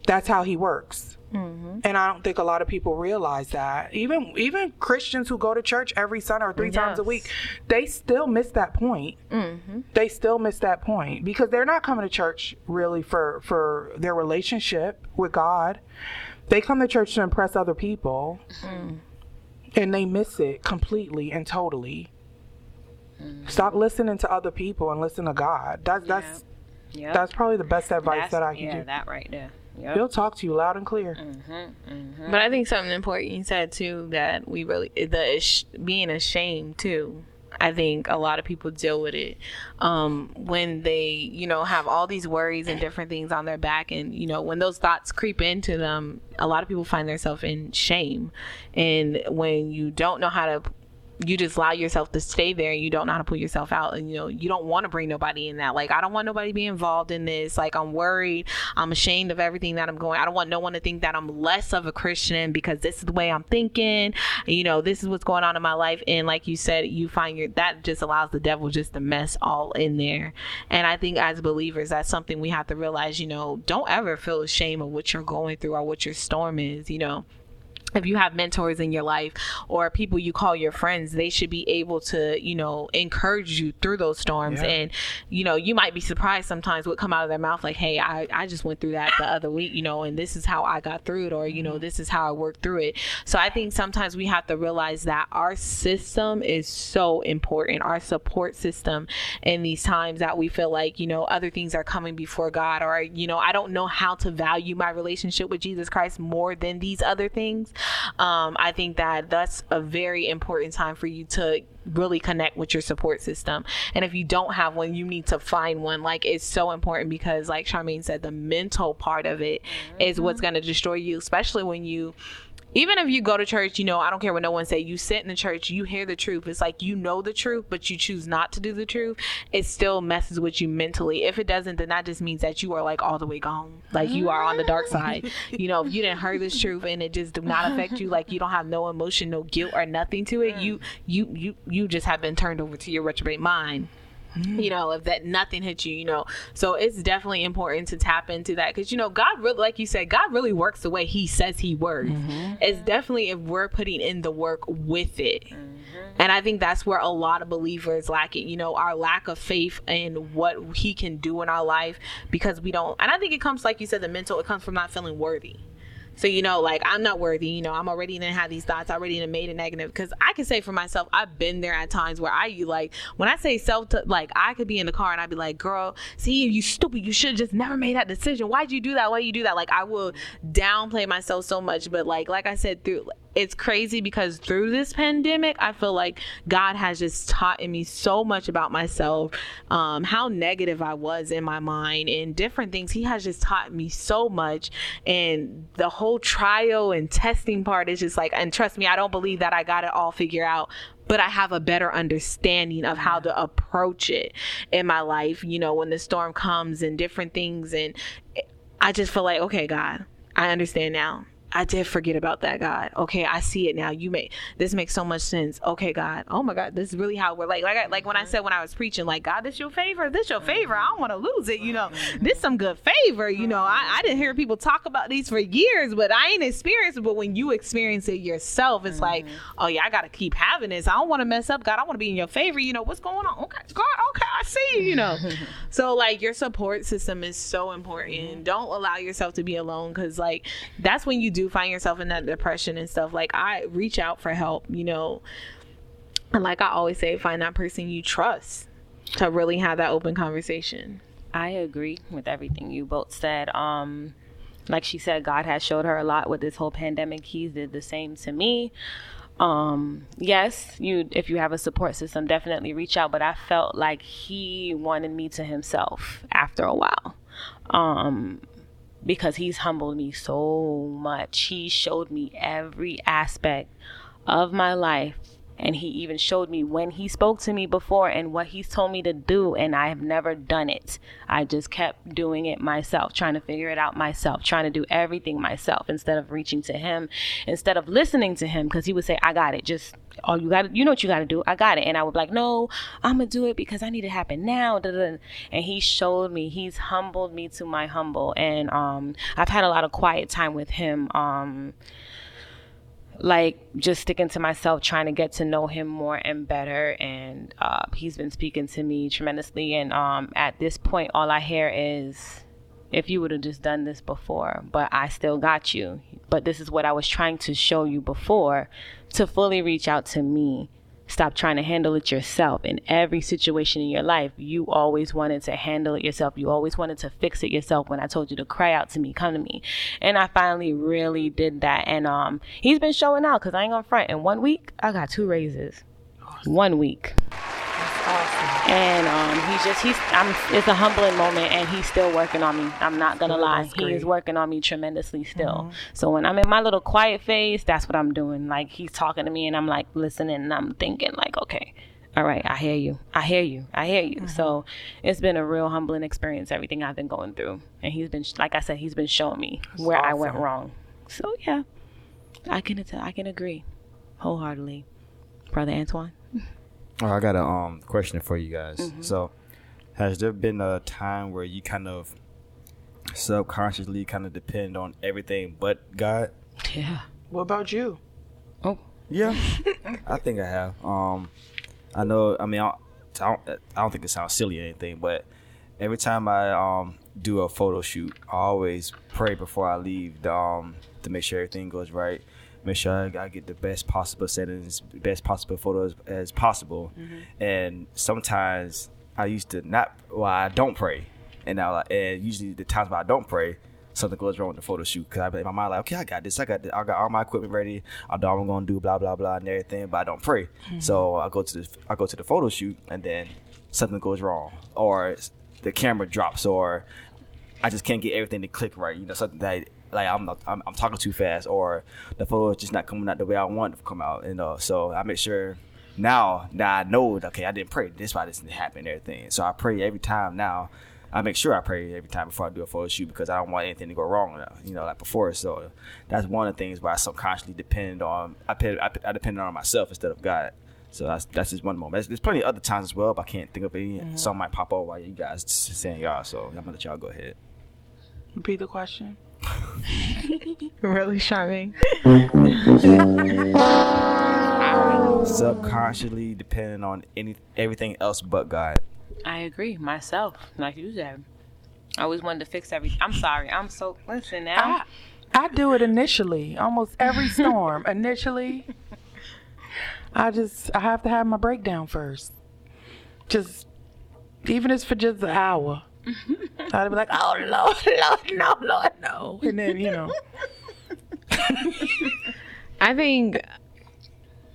That's how He works. Mm-hmm. And I don't think a lot of people realize that. Even even Christians who go to church every Sunday or three times a week, they still miss that point. Mm-hmm. They still miss that point because they're not coming to church really for for their relationship with God. They come to church to impress other people, mm. and they miss it completely and totally. Stop listening to other people and listen to God. That's that's Yep. that's probably the best advice That's- that I can yeah, give. that right there. Yep. He'll talk to you loud and clear. But I think something important you said too that we really the being ashamed too. I think a lot of people deal with it um, when they, you know, have all these worries and different things on their back, and you know, when those thoughts creep into them, a lot of people find themselves in shame. And when you don't know how to you just allow yourself to stay there and you don't know how to pull yourself out and you know you don't want to bring nobody in that like i don't want nobody to be involved in this like i'm worried i'm ashamed of everything that i'm going i don't want no one to think that i'm less of a christian because this is the way i'm thinking you know this is what's going on in my life and like you said you find your that just allows the devil just to mess all in there and i think as believers that's something we have to realize you know don't ever feel ashamed of what you're going through or what your storm is you know if you have mentors in your life or people you call your friends they should be able to you know encourage you through those storms. Yeah. and you know you might be surprised sometimes what come out of their mouth like hey I, I just went through that the other week you know and this is how i got through it or you know mm-hmm. this is how i worked through it. So i think sometimes we have to realize that our system is so important. Our support system in these times that we feel like you know other things are coming before god or you know i don't know how to value my relationship with jesus christ more than these other things um, i think that that's a very important time for you to really connect with your support system. And if you don't have one you need to find one. Like it's so important because like charmaine said the mental part of it is what's going to destroy you especially when you even if you go to church, you know, I don't care what no one say, you sit in the church, you hear the truth. It's like you know the truth, but you choose not to do the truth. It still messes with you mentally. If it doesn't, then that just means that you are like all the way gone. Like you are on the dark side. You know, if you didn't hear this truth and it just do not affect you, like you don't have no emotion, no guilt or nothing to it, you you you you just have been turned over to your reprobate mind Mm. you know if that nothing hit you you know. So it's definitely important to tap into that because you know god really like you said god really works the way he says he works. Mm-hmm. It's definitely if we're putting in the work with it. Mm-hmm. And i think that's where a lot of believers lack it you know our lack of faith in what he can do in our life because we don't and i think it comes like you said the mental it comes from not feeling worthy so you know, like I'm not worthy. You know, I'm already gonna have these thoughts. Already done made a negative. Because I can say for myself, I've been there at times where I you like when I say self, like I could be in the car and I'd be like, "Girl, see, you stupid. You should just never made that decision. Why'd you do that? Why you do that?" Like I will downplay myself so much. But like, like I said, through it's crazy because through this pandemic, I feel like God has just taught me so much about myself, um, how negative I was in my mind, and different things. He has just taught me so much, and the whole trial and testing part is just like, and trust me, I don't believe that I got it all figured out. But I have a better understanding of how to approach it in my life, you know, when the storm comes and different things. And I just feel like, okay, God, I understand now I did forget about that, God. Okay, I see it now. You make this makes so much sense. Okay, God. Oh my God, this is really how we're like, like, I, like when I mm-hmm. said when I was preaching, like, God, this your favor. This your favor. Mm-hmm. I don't want to lose it. You know, mm-hmm. this some good favor. You know, I, I didn't hear people talk about these for years, but I ain't experienced it. But when you experience it yourself, it's like, oh yeah, I gotta keep having this. I don't want to mess up, God. I want to be in your favor. You know, what's going on? Okay, God. Okay, I see you. You know, so like your support system is so important. Don't allow yourself to be alone because like that's when you do find yourself in that depression and stuff. Like I reach out for help, you know. And like I always say, find that person you trust to really have that open conversation. I agree with everything you both said. Um, like she said, God has showed her a lot with this whole pandemic. He did the same to me. Um, yes, you if you have a support system, definitely reach out. But I felt like he wanted me to himself after a while. Um, because he's humbled me so much. He showed me every aspect of my life and he even showed me when he spoke to me before and what he's told me to do and i have never done it. I just kept doing it myself trying to figure it out myself trying to do everything myself instead of reaching to him instead of listening to him because he would say i got it. Just oh you got to you know what you got to do. I got it. And i would be like no i'm gonna do it because i need it to happen now. And he showed me he's humbled me to my humble. And um i've had a lot of quiet time with him um like just sticking to myself trying to get to know him more and better. And uh, he's been speaking to me tremendously. And um, at this point all i hear is if you would have just done this before but i still got you. But this is what i was trying to show you before to fully reach out to me stop trying to handle it yourself. In every situation in your life you always wanted to handle it yourself. You always wanted to fix it yourself when i told you to cry out to me come to me. And i finally really did that. And um he's been showing out because i ain't gonna front. In one week i got two raises one week and um, he's just he's I'm it's a humbling moment and he's still working on me. I'm not gonna Good, lie. He is working on me tremendously still. So when I'm in my little quiet phase, that's what I'm doing. Like he's talking to me and I'm like listening and I'm thinking like, okay, all right, I hear you. I hear you. I hear you. So it's been a real humbling experience, everything I've been going through. And he's been like I said, he's been showing me where I went wrong. So yeah. I can I can agree wholeheartedly. Brother Antoine. Oh, I got a um question for you guys. Mm-hmm. So, has there been a time where you kind of subconsciously kind of depend on everything but God? Yeah. What about you? Oh. Yeah, I think I have. Um, I know. I mean, I don't, I don't think it sounds silly or anything, but every time I um do a photo shoot, I always pray before I leave the, um to make sure everything goes right. Make sure I, I get the best possible settings, best possible photos as possible. Mm-hmm. And sometimes I used to not. Well, I don't pray, and now and usually the times when I don't pray, something goes wrong with the photo shoot because I be in my mind like, okay, I got this, I got this, I got all my equipment ready, I know what I'm gonna do, blah blah blah, and everything, but I don't pray. Mm-hmm. So I go to the I go to the photo shoot, and then something goes wrong, or the camera drops, or I just can't get everything to click right. You know, something that like I'm not, I'm, I'm talking too fast, or the photo is just not coming out the way I want it to come out. You know, so I make sure now that I know, okay, I didn't pray. This why this didn't happen. And everything. So I pray every time now. I make sure I pray every time before I do a photo shoot because I don't want anything to go wrong. You know, like before. So that's one of the things where I subconsciously depend on. I depend, I, I depend on myself instead of God. So that's that's just one moment. There's, there's plenty of other times as well, but I can't think of any. Some might pop up while you guys saying y'all. So I'm gonna let y'all go ahead. Repeat the question. Really charming. Subconsciously depending on any everything else but God. I agree. Myself, like you said, I always wanted to fix everything. I'm sorry. I'm so listen now. I, I do it initially, almost every storm. initially, I just I have to have my breakdown first. Just even if it's for just an hour. I'd be like, oh Lord, Lord, no, Lord, no, and then you know, I think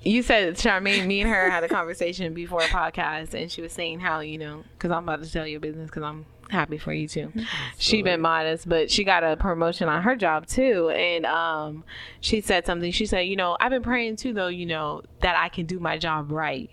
you said Charmaine, me and her had a conversation before a podcast, and she was saying how you know, because I'm about to tell your business, because I'm happy for you too. She been modest, but she got a promotion on her job too, and um, she said something. She said, you know, I've been praying too, though, you know, that I can do my job right,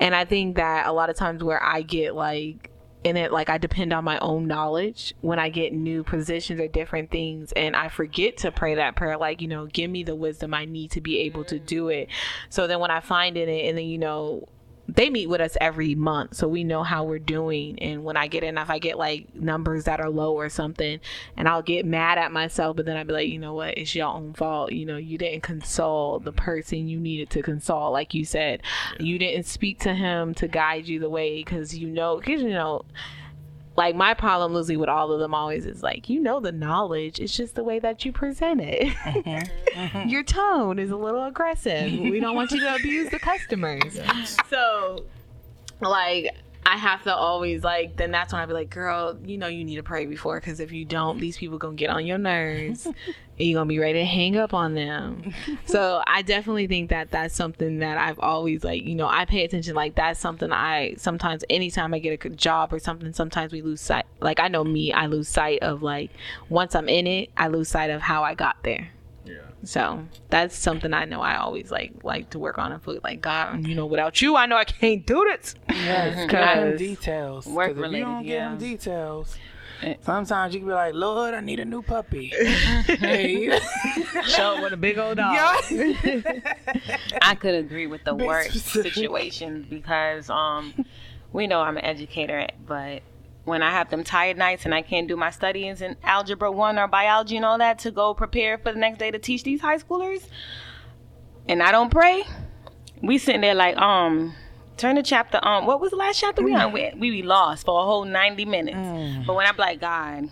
and I think that a lot of times where I get like in it like I depend on my own knowledge when I get new positions or different things and I forget to pray that prayer like you know give me the wisdom I need to be able to do it. So then when I find in it and then you know they meet with us every month so we know how we're doing. And when i get in if i get like numbers that are low or something and i'll get mad at myself but then i'd be like you know what? It's your own fault. You know you didn't console the person you needed to console. Like you said you didn't speak to him to guide you the way because you know because you know like my problem Lizzie with all of them always is like you know the knowledge it's just the way that you present it. Mm-hmm. Mm-hmm. Your tone is a little aggressive. We don't want you to abuse the customers. So like I have to always like then that's when I'd be like girl you know you need to pray before because if you don't these people gonna get on your nerves you're gonna be ready to hang up on them so I definitely think that that's something that I've always like you know I pay attention like that's something I sometimes anytime I get a good job or something sometimes we lose sight like I know me I lose sight of like once I'm in it I lose sight of how I got there yeah. so that's something I know I always like like to work on and put like God, you know, without you, I know I can't do this. Yes, give them 'Cause details. 'Cause work if you don't give yeah. them details. Sometimes you can be like, Lord, I need a new puppy. hey, Show up with a big old dog. I could agree with the Be work situation because um we know I'm an educator, but when I have them tired nights and I can't do my studies in algebra one or biology and all that to go prepare for the next day to teach these high schoolers, and I don't pray, we sitting there like um. Turn the chapter on. What was the last chapter we on? We, we be lost for a whole ninety minutes. Mm. But when I'm like, God,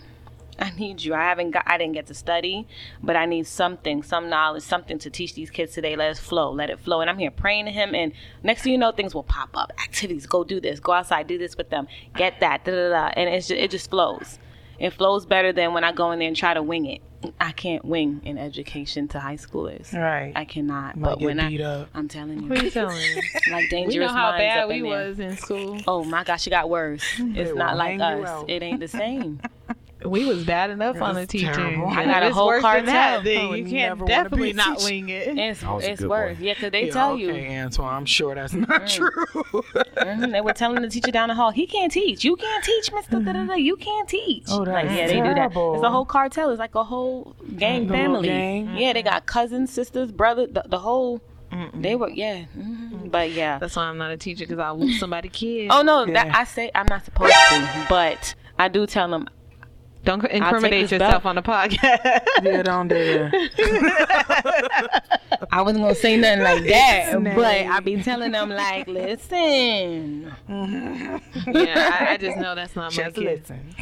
I need you. I haven't got. I didn't get to study, but I need something, some knowledge, something to teach these kids today. Let us flow. Let it flow. And I'm here praying to Him. And next thing you know, things will pop up. Activities. Go do this. Go outside. Do this with them. Get that. Da da da. And it's just, it just flows. It flows better than when I go in there and try to wing it. I can't wing in education to high schoolers. right. I cannot. Might but get when I, up. I'm telling Who you, you telling? like we dangerous know how bad we in was in school. Oh my gosh, it got worse. It's will not like us. out. It ain't the same. We was bad enough on the That's teacher. terrible. I got a it's whole worse than that, cartel. I then you can't wanna be a definitely not teacher. wing it. It's, I was a it's worse. boy. Yeah, because they Yeah, tell okay, you. Antoine, I'm sure that's not true. Mhm, They were telling the teacher down the hall, he can't teach. You can't teach, Mister. Da, da, da. You can't teach. Oh, that's like, yeah, they do that. terrible. It's a whole cartel. It's like a whole gang The family. gang? Yeah, they got cousins, sisters, brother. The, the whole. They were yeah, mhm. but yeah. That's why I'm not a teacher because I'll lose somebody kid. Oh no, that I say I'm not supposed to, but I do tell them. Don't incriminate yourself belt. on the podcast. yeah, don't do that. I wasn't gonna say nothing like that, Snake. but I be telling them like, listen, yeah, I, I just know that's not my Just kid. listen.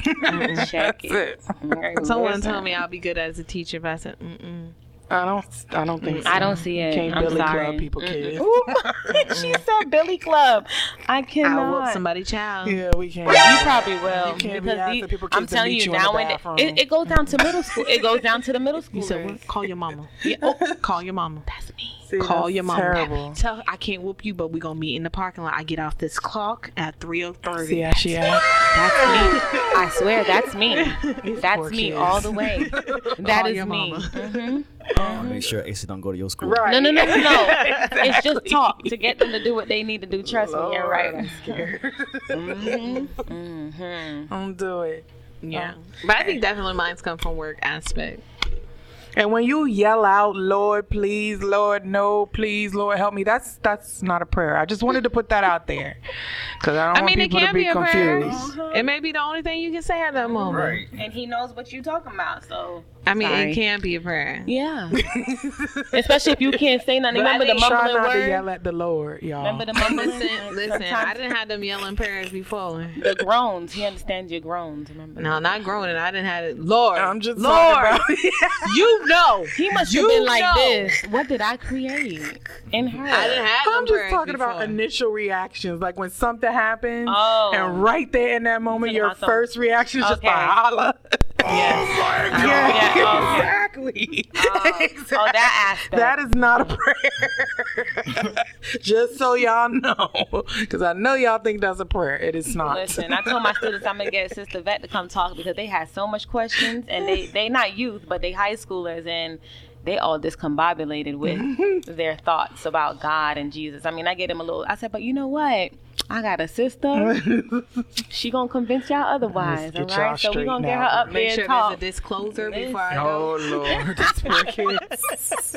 check That's it. it. Someone listen. told me I'll be good as a teacher, but I said, mm-mm. I don't. I don't think. So. I don't see it. Can't I'm Billy sorry. Club people, kids. Ooh, she said Billy Club. I I'll cannot. whoop somebody's child. Yeah, we can't. You probably will You can't be because asking the- people I'm telling you you now when it, it goes down to middle school. It goes down to the middle school. You said, schoolers. what? call your mama. Yeah, oh, call your mama. That's me. See, Call your mama. Terrible. Tell I can't whoop you, but we gonna meet in the parking lot. I get off this clock at three oh See thirty. how she act? That's me. I swear, that's me. That's me kids. all the way. That Call is me. mama. Mhm. Make sure Ace don't go to your school. Right. No, no, no, no, no. It's just talk to get them to do what they need to do. Trust me, you're right. I'm scared. Mhm. Mhm. Don't do it. Yeah, but I think definitely mine's come from work aspect. And when you yell out, "Lord, please, Lord, no, please, Lord, help me," that's that's not a prayer. I just wanted to put that out there because I don't I want mean, it people can to be, be a prayer. confused. Uh-huh. It may be the only thing you can say at that moment. Right. And he knows what you're talking about, so I mean, Sorry. it can be a prayer. yeah. Especially if you can't say nothing. Remember the mumbling Try mumbling not to yell at the Lord, y'all. Remember the mumbling. Listen, listen. I didn't have them yelling prayers before. the groans. He understands your groans. Remember? No, not groaning. I didn't have it. Lord, I'm just Lord, talking about. you know. He must have been like know. this. What did I create in her? I didn't have I'm just prayers talking about initial reactions, like when something happens, Oh. and right there in that moment, your first reaction is just Okay. holla. Yes. Oh yeah, oh, Yeah, okay. exactly. Oh, um, Exactly. oh, that aspect. That is not a prayer. Just so y'all know, because I know y'all think that's a prayer. It is not. Listen, I told my students I'm gonna get Sister Vet to come talk because they had so much questions and they they not youth but they high schoolers and they all discombobulated with their thoughts about God and Jesus. I mean, I gave them a little. I said, but you know what? I got a sister. she gonna convince y'all otherwise. Let's All get y'all right, so we gonna get her up Make there sure and there's talk. a disclosure before I oh, go. Oh Lord, these poor kids.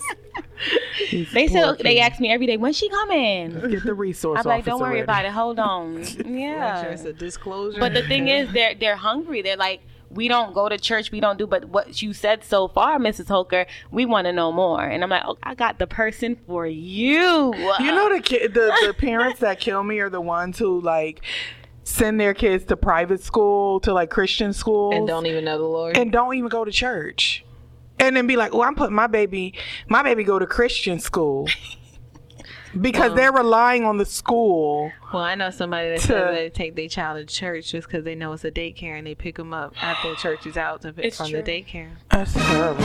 These They poor said they kids. ask me every day, when's she coming? Get the resource. I'm like, don't worry ready. about it. Hold on. Make sure Yeah. it's a disclosure. But the thing is, they're they're hungry. They're like, we don't go to church. We don't do. But what you said so far, Mrs. Holker, we want to know more. And I'm like, oh, I got the person for you. You know the kid, the the parents that kill me are the ones who like send their kids to private school to like Christian school, and don't even know the Lord. and don't even go to church, and then be like, "Oh, I'm putting my baby, my baby go to Christian school." Because um, they're relying on the school. well, I know somebody that To- says they take their child to church just because they know it's a daycare and they pick them up after church is out to pick It's from true. the daycare. That's terrible.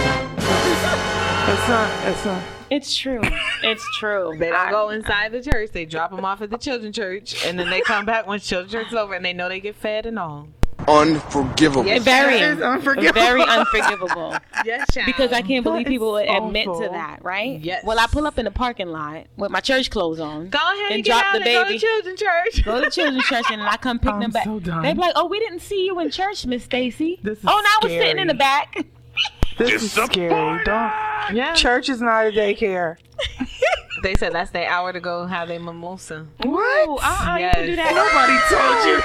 It's not. It's not. It's true. It's true. They don't I- go inside the church. They drop them off at the children's church, and then they come back when children's church is over, and they know they get fed and all. Unforgivable. Yes, Very, That is unforgivable. very unforgivable. Yes, child. Because I can't believe That is people would admit to that, right? Yes. Well, I pull up in the parking lot with my church clothes on. go ahead and, and drop the baby. go to children's church. Go to children's church and I come pick I'm them back. so done. They be like, "Oh, we didn't see you in church, Miss Stacy." This is oh, now I was sitting in the back. This is scary. Don't. Yeah. Church is not a daycare. They said that's their hour to go have their mimosa. What? Uh-uh, you can do Yes. that. Nobody told you.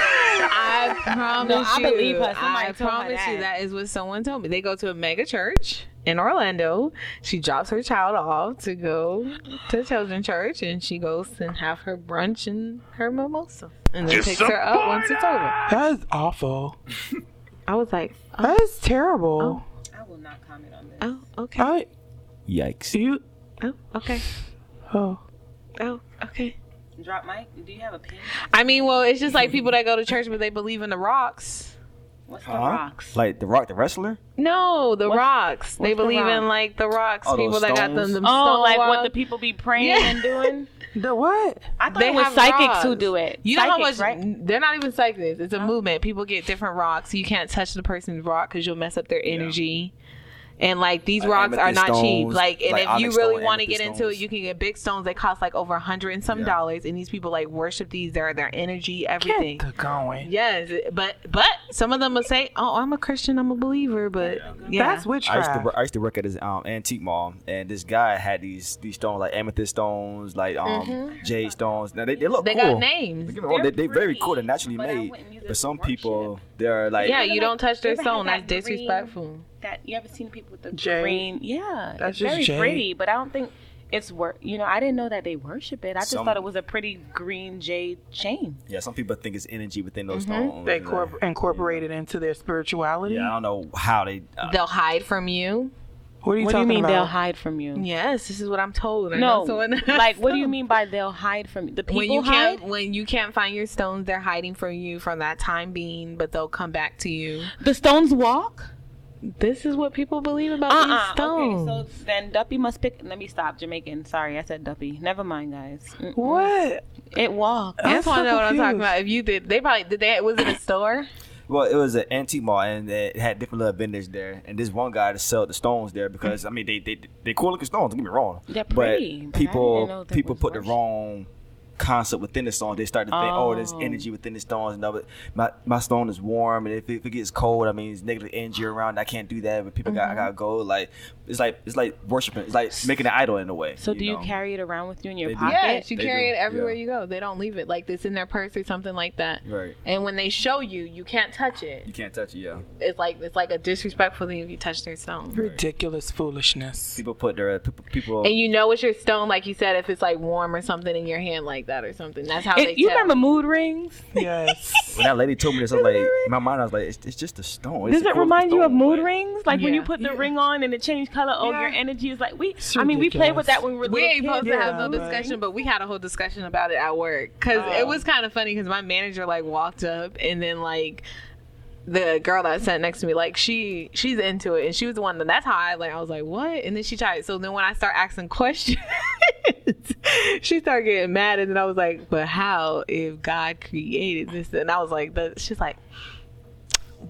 I promise No, I believe her. Somebody I told her promise you that. that is what someone told me. They go to a mega church in Orlando. She drops her child off to go to children's church, and she goes and have her brunch and her mimosa, and then picks her up once it's over. That is awful. I was like, oh. That is terrible. Oh. I will not comment on this. oh, okay, I, Yikes. you. oh, okay, Oh. oh, okay. Drop mic. Do you have a pen? I mean, well, it's just like people that go to church, but they believe in the rocks. What's the Huh? rocks? Like the Rock, the wrestler? No, the What's- rocks. They what's the believe in like the rocks. Oh, those people that got them. stones? them Oh, stone like what the people be praying Yeah. and doing? The what? I thought They it was have psychics who do it. You know how much right? they're not even psychics. It's a movement. People get different rocks. You can't touch the person's rock because you'll mess up their energy. And like these Like rocks are amethyst not cheap. Like, and like if you really want to get amethyst into it, you can get big stones. They cost like over a hundred and some Yeah. dollars. And these people like worship these. They're their energy, everything. Get the going. Yes, but but some of them will say, "Oh, I'm a Christian. I'm a believer." But yeah, That's I used, witchcraft. to, I used to work at this um, antique mall, and this guy had these these stones like amethyst stones, like um, jade stones. Now they, they look Mm-hmm. they cool. got names. Don't get me wrong, they're very cool. They're naturally but made. wouldn't use it But some for people, they're like, Yeah, you don't touch their stone. That's that green- disrespectful. That you ever seen people with the Jade. green? Yeah, That's it's just very jade. pretty, but I don't think it's work. You know, I didn't know that they worship it. I just Some- thought it was a pretty green jade chain. yeah, some people think it's energy within those Mm-hmm. stones. They and, corpor- incorporate it into their spirituality. Yeah, I don't know how they. Uh, They'll hide from you. What are you What do you mean about? they'll hide from you? Yes, this is what I'm told. I No, know like what do you mean by they'll hide from you? The people when you hide. can't when you can't find your stones, they're hiding from you from that time being, but they'll come back to you. The stones walk. This is what people believe about Uh these stones. Okay, so then Duppy must pick. Let me stop. Jamaican. Sorry, I said Duppy. Never mind, guys. Mm-mm. What? It walked. I just want to know what I'm talking about. If you did, they probably did. They was it a store? Well, it was an antique mall, and it had different little vendors there. And this one guy to sell the stones there because I mean they they they cool looking stones. Don't get me wrong. They're pretty, but but I didn't know people that people was put the wrong concept within the stone. They start to think, oh, there's Oh. energy within the stones. No, but my my stone is warm, and if it, if it gets cold, I mean, it's negative energy around. I can't do that. But people got I mm-hmm. gotta go. Like it's like it's like worshiping. It's like making an idol in a way. So do you know? carry it around with you in your They do. pocket? Yes, you They carry do, it everywhere yeah. you go. They don't leave it like this in their purse or something like that. Right. And when they show you, you can't touch it. You can't touch it. Yeah. It's like it's like a disrespectful thing if you touch their stone. Ridiculous foolishness. People put their people. people And you know it's your stone, like you said, if it's like warm or something in your hand like that or something. That's how It- they you tell. remember mood rings? Yes. when that lady told me this, I was like, in my mind, I was like, it's, it's just a stone. It's Does a it cool remind you of mood but- rings? Like when you put the ring on and it changed color? Oh, your energy is like we. It's I mean, we played with that when we were we little ain't kids. supposed to have no Yeah, but- discussion, but we had a whole discussion about it at work because Oh. it was kind of funny because my manager like walked up and then like the girl that sat next to me like she she's into it and she was the one that that's how I like I was like what and then she tried so then when I start asking questions she started getting mad and then I was like but how if God created this and I was like the, she's like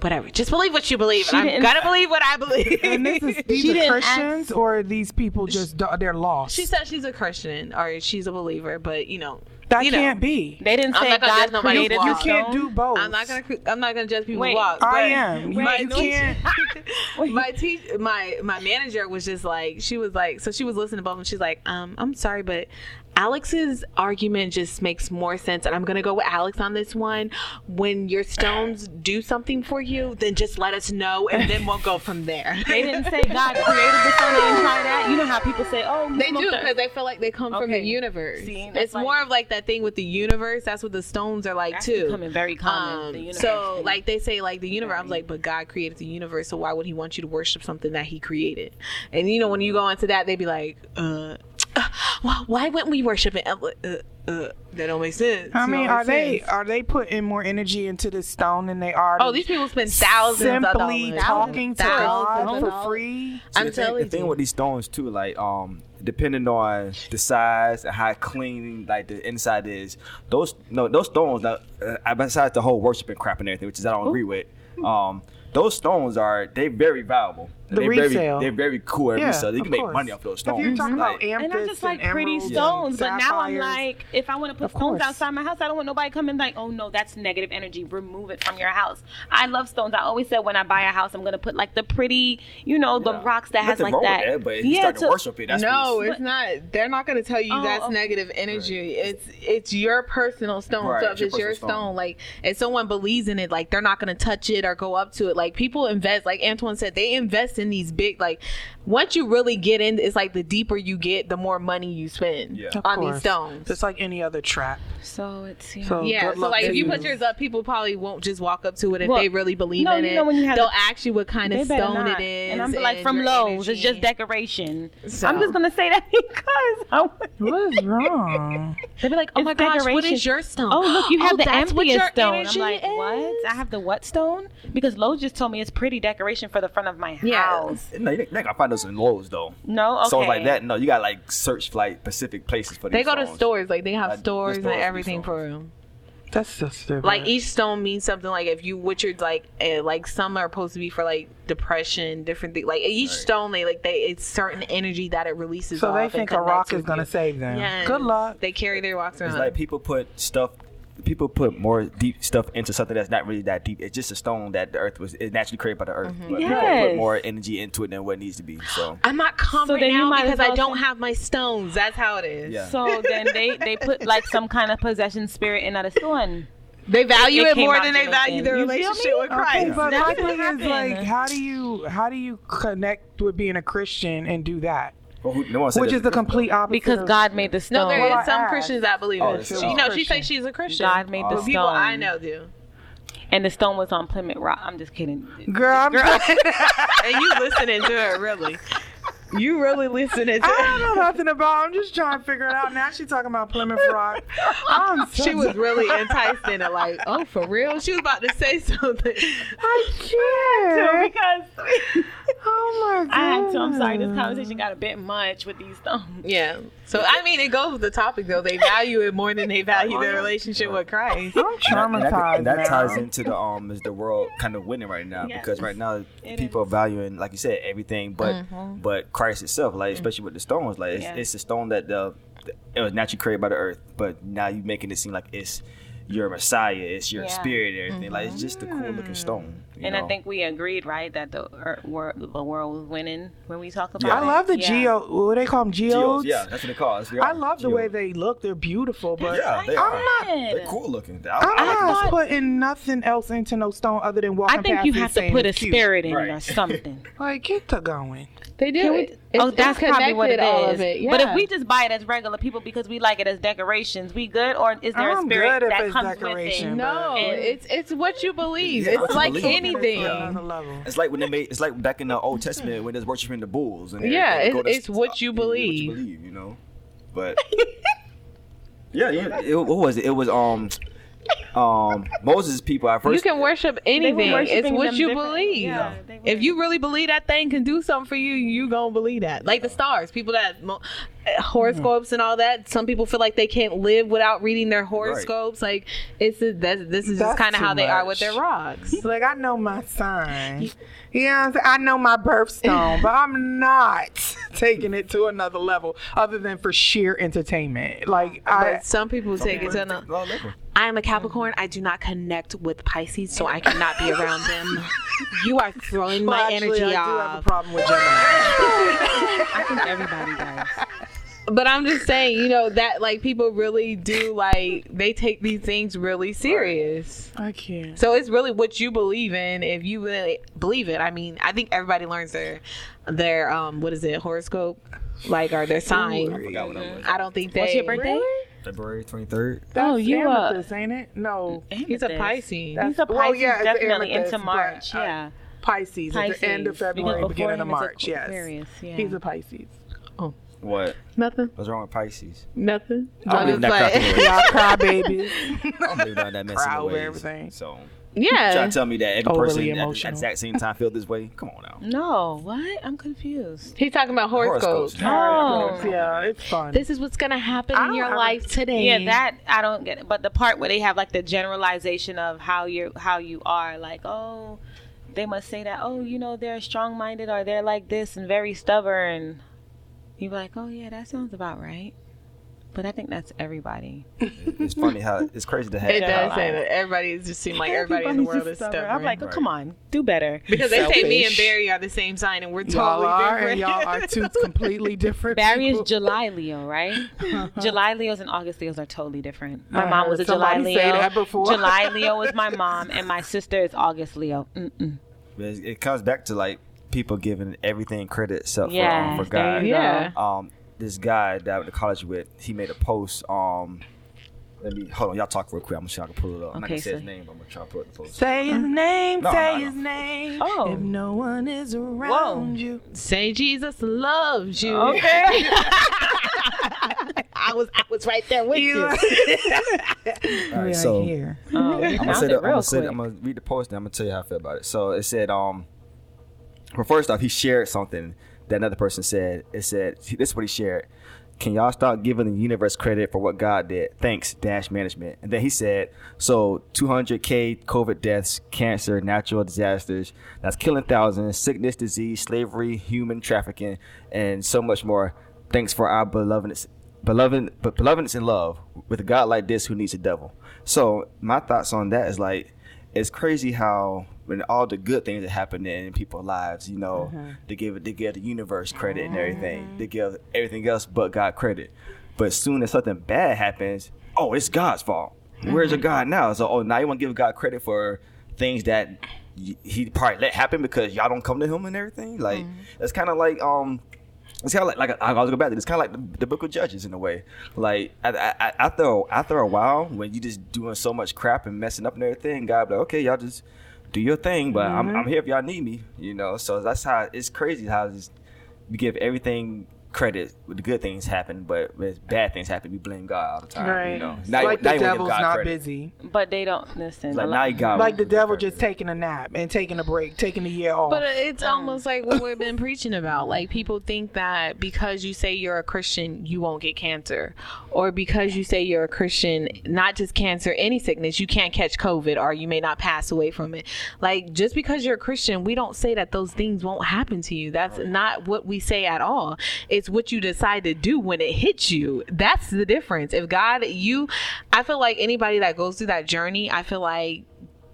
whatever. Just believe what you believe. She and I'm didn't- gonna believe what I believe. And this is these She are didn't Christians or are these people just they're lost. she said she's a Christian or she's a believer, but you know that you can't be. They didn't I'm say not gonna God judge created walk. You can't do both. I'm not gonna. I'm not gonna judge people. Wait, walk. I am. You, My you can't. my teach my my manager was just like she was like so she was listening to both and she's like um I'm sorry but Alex's argument just makes more sense and I'm gonna go with Alex on this one when your stones do something for you then just let us know and then we'll go from there They didn't say God created the stone. They didn't try that. You know how people say, "Oh, They do because they feel like they come from the universe. See, it's like- more of like that thing with the universe. That's what the stones are like too. becoming very common, Um, the so thing. like they say like the universe. I'm like, but God created the universe, so why would He want you to worship something that He created? And you know when you go into that, they'd be like, uh, uh well, why wouldn't we worship it? Uh, uh, uh, that don't make sense. I mean, are they saying? are they putting more energy into this stone than they are? Oh, these people spend thousands of simply dollars. talking to Thousands God for dollars. free. I'm the thing, telling the thing with these stones too, like um, depending on the size and how clean like the inside is, those no those stones. Now, uh, besides the whole worshiping crap and everything, which is I don't agree with. Um, those stones are they very valuable. The they're resale. Very, they're very cool at Yeah, resale. You can make course. money off those stones. If stones. you're talking about Like, amethyst and I just like pretty emeralds stones, and but now I'm like, if I want to put Of stones course. outside my house, I don't want nobody coming like, oh no, that's negative energy. Remove it from your house. I love stones. I always said when I buy a house, I'm gonna put like the pretty, you know, the Yeah. rocks that has Nothing like wrong that. With that, but if you yeah, start to to- worship it, that's no, what it's not. They're not going to tell you Oh, that's okay. negative energy. It's it's your personal stone. Right, so it's if your it's your stone, stone. like if someone believes in it, like they're not going to touch it or go up to it. Like people invest, like Antoine said, they invest in these big. Like once you really get in, it's like the deeper you get, the more money you spend Yeah. On these stones. It's like any other trap. So it's yeah. So yeah, so like if you you. put yours up, people probably won't just walk up to it if Well, they really believe no, in you it. know when you have They'll the- ask you what kind of stone not. it is. And I'm like from your Lowe's, it's just decoration. So- I'm just gonna say that because I What is wrong? They'd be like, "Oh It's my gosh, what decoration. is your oh, stone? Oh, look, you have Oh, the that's what amethyst stone. I'm energy like, what? is? I have the what stone? Because Lowe's just told me it's pretty decoration for the front of my Yeah. house. No, you ain't gonna find those in Lowe's though. No, okay. Stones like that, no, you got like search for like specific places for these. They go to stores, like they have Like, stores stores and everything for them. That's just stupid. Like each stone means something. Like if you which are like uh, like some are supposed to be for like depression, different things. Like each Right. stone, they like they it's certain energy that it releases. so off they think a rock is gonna you. save them. Yes. Good luck. They carry their rocks around. It's like people put stuff. People put more deep stuff into something that's not really that deep. It's just a stone that the earth was. It's naturally created by the earth. Mm-hmm. But people Yes. put more energy into it than what needs to be. So I'm not calm So right now because I don't have my stones. That's how it is. Yeah. So then they they put like some kind of possession spirit in that stone. They value It it, came more than they value their relationship me? with Okay, Christ. but That's my what thing is like, how do you how do you connect with being a Christian and do that? Well, who, no Which is the complete opposite. Because of- God made the stone. No, there Well, is some Christians that believe Oh, it. She, you know, she says she's a Christian. God made the But people. I know do. and the stone was on Plymouth Rock. I'm just kidding. Girl, I'm and you listening to her really. You really listening to it. I don't know nothing about. I'm just trying to figure it out. Now she's talking about Plymouth Rock. I'm so She was really enticed in it, like, oh, for real? She was about to say something. I can't. because Oh my god. I had to. I'm sorry. This conversation got a bit much with these stones. Yeah. So I mean, it goes with the topic though. They value it more than they value their relationship with Christ. I'm And that- traumatized. And that, ties into the um is the world kind of winning right now Yes. because right now It people are valuing like you said everything but mm-hmm. but Christ itself like mm. especially with the stones like it's, Yeah. it's a stone that the it was naturally created by the earth but now you're making it seem like it's your Messiah it's your Yeah. spirit and everything like it's just a cool looking mm. stone you And know? I think we agreed, right, that the ear- wor- the world was winning when we talk about Yeah. it. I love the Yeah. geo. What do they call them Geodes, geodes? yeah that's what they call it I love the way they look. They're beautiful, but yeah they I'm are not. they're cool looking I, I'm I like not thought- putting nothing else into no stone other than walking I think past you have to put a cute. spirit in it or something. Like get to going. They do. Can we- It- oh, that's probably what it connected, all is. of it, But if we just buy it as regular people because we like it as decorations, we good? Or is there a I'm spirit good if that it's comes decoration, with it? no, And- it's it's what you believe. Yeah, it's like believe. anything. Yeah. It's like when they made. It's like back in the Old Testament when they're worshiping the bulls. And Yeah, everything. it's- to- it's what you yeah, What believe. you believe, you know. But yeah, yeah. It, what was it? It was um. Um Moses people at first you can worship anything. It's what you believe. yeah, if you really believe that thing can do something for you, you gonna believe that. Like the stars, people that mo- uh, horoscopes and all that. Some people feel like they can't live without reading their horoscopes. Like it's a, that's, this is just kind of too how they are with their rocks. Like I know my sign. Yeah, I'm saying? I know my birthstone, but I'm not taking it to another level other than for sheer entertainment. Like I some people take it to another. Level. I am a Capricorn. I do not connect with Pisces, so I cannot be around them. You are throwing well, my actually, energy I do have a problem with Gemini. I think everybody does. But I'm just saying, you know, that like people really do like they take these things really serious. I can't. So it's really what you believe in. If you really believe it, I mean, I think everybody learns their their um what is it horoscope, like or their sign. I forgot what that was. I don't think they. What's your birthday? February 23rd. That's Oh, you, uh, amethyst, ain't it? No, He's a Pisces. That's- He's a Pisces, well, yeah, definitely amethyst, into but, March. uh, yeah, Pisces, at the end of February, beginning of March. Yes, yeah. he's a Pisces. Oh. What? Nothing. What's wrong with Pisces? Nothing. I don't believe that crap anyway. Y'all cry babies. I don't believe that mess Proud in of the ways. everything. So Yeah. trying to tell me that every Overly person at the exact same time feel this way? Come on now. No, what? I'm confused. He's talking about horoscopes. Horoscopes. Oh. yeah, it's fun. This is what's gonna happen I in your have a- life today. Yeah, that I don't get it. But the part where they have like the generalization of how you are how you are, like, oh, they must say that, oh, you know, they're strong minded or they're like this and very stubborn. You're like, oh yeah, that sounds about right. But I think that's everybody. It's funny how it's crazy to have. It does say that everybody just seem like everybody in the world is Everybody's stubborn. I'm like, oh, come on, do better. because they say me and Barry are the same sign and we're totally y'all totally are, different. and y'all are two completely different. Barry is. July Leo, right? July Leos and August Leos are totally different. My I mom was a July Leo. say that before. July Leo is my mom, and my sister is August Leo. Mm-mm. It it comes back to like people giving everything credit except for, um, Yes, for there God. you Yeah. Um, this guy that I went to college with, he made a post. Um, let me hold on, y'all talk real quick. I'm gonna see if I can pull it up. I'm not Okay, gonna say so- his name, but I'm gonna try to pull up the post. Say his name, No, say no, no. his name. Oh. If no one is around you. Say Jesus loves you. Okay. I was I was right there with you. All right, Right so here. Oh, I'm gonna say it the, I'm gonna say quick. I'm gonna read the post and I'm gonna tell you how I feel about it. So it said, um, well, first off, he shared something that another person said. It said, this is what he shared. Can y'all start giving the universe credit for what God did? Thanks, Dash Management. And then he said, so 200K COVID deaths, cancer, natural disasters, that's killing thousands, sickness, disease, slavery, human trafficking, and so much more. Thanks for our belovedness, beloved, but belovedness in love with a God like this who needs a devil. So my thoughts on that is like, it's crazy how when all the good things that happen in people's lives, you know, uh-huh. they give they give the universe credit and everything. Uh-huh. They give everything else but God credit. But soon as something bad happens, oh, it's God's fault. Where's your uh-huh. God now? So oh, now you want to give God credit for things that y- he probably let happen because y'all don't come to him and everything. Like it's kind of like um. It's kind of like, like I was go back to. It's kind of like the, the Book of Judges in a way. Like I, I, I- after a- after a while, when you just doing so much crap and messing up and everything, God be like, okay, y'all just do your thing, but I'm, I'm mm-hmm. here if y'all need me, you know. So that's how it's crazy how just, we give everything credit when the good things happen, but when bad things happen, we blame God all the time. Right. You know, It's Now you- like now the you devil's not credit. busy. But they don't listen. Like a now you got Like the devil just taking a nap and taking a break, taking a year off. But it's mm. almost like what we've been preaching about. Like people think that because you say you're a Christian, you won't get cancer, or because you say you're a Christian, not just cancer, any sickness, you can't catch COVID, or you may not pass away from it. Like just because you're a Christian, we don't say that those things won't happen to you. That's not what we say at all. It's what you decide to do when it hits you. That's the difference. If God, you, I feel like anybody that goes through that journey, I feel like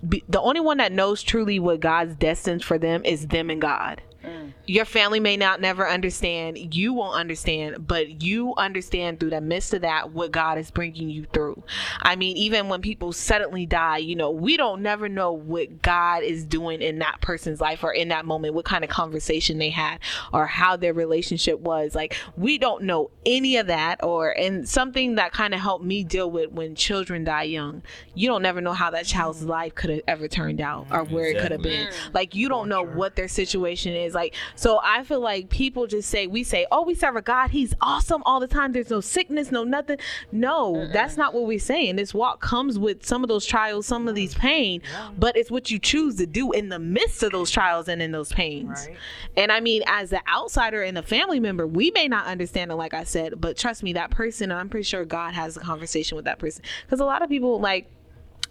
be, the only one that knows truly what God's destined for them is them and God. Mm. Your family may not never understand. You won't understand, but you understand through the midst of that what God is bringing you through. I mean, even when people suddenly die, you know, we don't never know what God is doing in that person's life or in that moment, what kind of conversation they had or how their relationship was. Like, we don't know any of that. Or, and something that kind of helped me deal with when children die young, you don't never know how that child's life could have ever turned out or where it could have been. Like, you don't know what their situation is. Like, so I feel like people just say, we say, oh, we serve a God. He's awesome all the time. There's no sickness, no nothing. No, that's not what we're saying. This walk comes with some of those trials, some of these pain, but it's what you choose to do in the midst of those trials and in those pains. Right. And I mean, as the outsider and a family member, we may not understand it, like I said, but trust me, that person, I'm pretty sure God has a conversation with that person. Because a lot of people, like,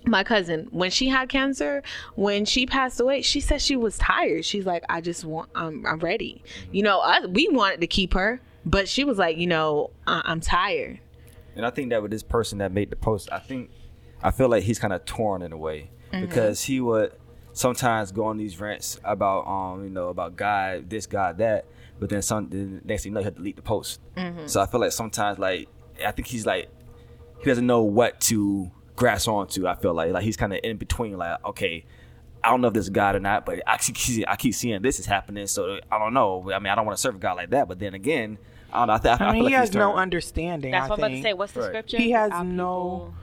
my cousin, when she had cancer, when she passed away, she said she was tired. She's like, I just want, I'm, I'm ready. You know, I, we wanted to keep her, but she was like, you know, I, I'm tired. And I think that with this person that made the post, I think I feel like he's kind of torn in a way because he would sometimes go on these rants about um you know about God this God that, but then some the next thing you know he had to delete the post. So I feel like sometimes like I think he's like he doesn't know what to grasp onto. I feel like like he's kind of in between like okay. I don't know if this is God or not, but I keep, I keep seeing this is happening, so I don't know. I mean, I don't want to serve a God like that, but then again, I don't know. I, th- I, I feel mean, like he he's has no understanding. That's I what I'm about to say. What's the Right. scripture? He has Our no- people-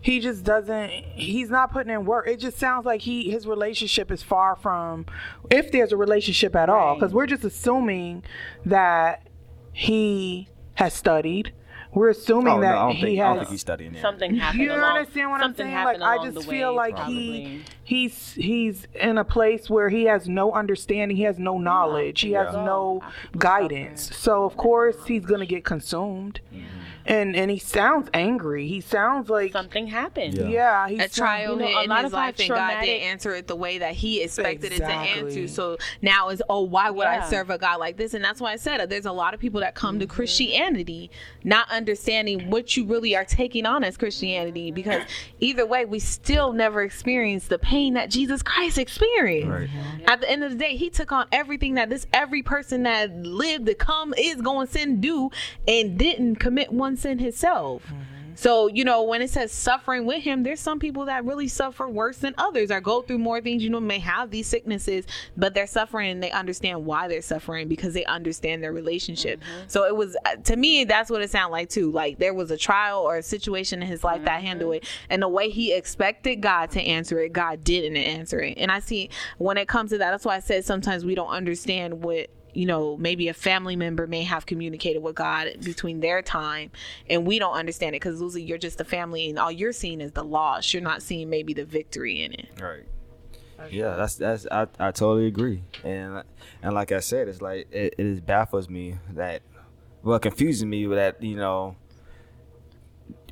he just doesn't he's not putting in work it just sounds like he his relationship is far from if there's a relationship at all because we're just assuming that he has studied we're assuming Oh, that no, I don't he think, I don't has think he's studying it. Something happened. you along, understand what I'm saying? Like I just feel way, like probably. he he's he's in a place where he has no understanding, he has no knowledge, he has no guidance. So of course he's gonna get consumed. Mm-hmm. And and he sounds angry. He sounds like something happened. Yeah. yeah, he's a trial you know, hit a in lot his of life times and God didn't answer it the way that he expected it to answer. So now is oh why would Yeah. I serve a God like this? And that's why I said uh, there's a lot of people that come to Mm-hmm. Christianity not understanding what you really are taking on as Christianity because either way we still never experience the pain that Jesus Christ experienced. Right. At the end of the day, he took on everything that this every person that lived to come is going to sin do and didn't commit one sin himself. Mm-hmm. So, you know, when it says suffering with him, there's some people that really suffer worse than others or go through more things, you know, may have these sicknesses, but they're suffering and they understand why they're suffering because they understand their relationship. Mm-hmm. So it was, uh, to me, that's what it sounded like too. Like there was a trial or a situation in his life that mm-hmm. handled it. And the way he expected God to answer it, God didn't answer it. And I see when it comes to that, that's why I said sometimes we don't understand what you know, maybe a family member may have communicated with God between their time, and we don't understand it because Lucy, you're just a family, and all you're seeing is the loss. You're not seeing maybe the victory in it. Right. Yeah, that's that's I, I totally agree, and and like I said, it's like it, it is baffles me that, well, confuses me that you know,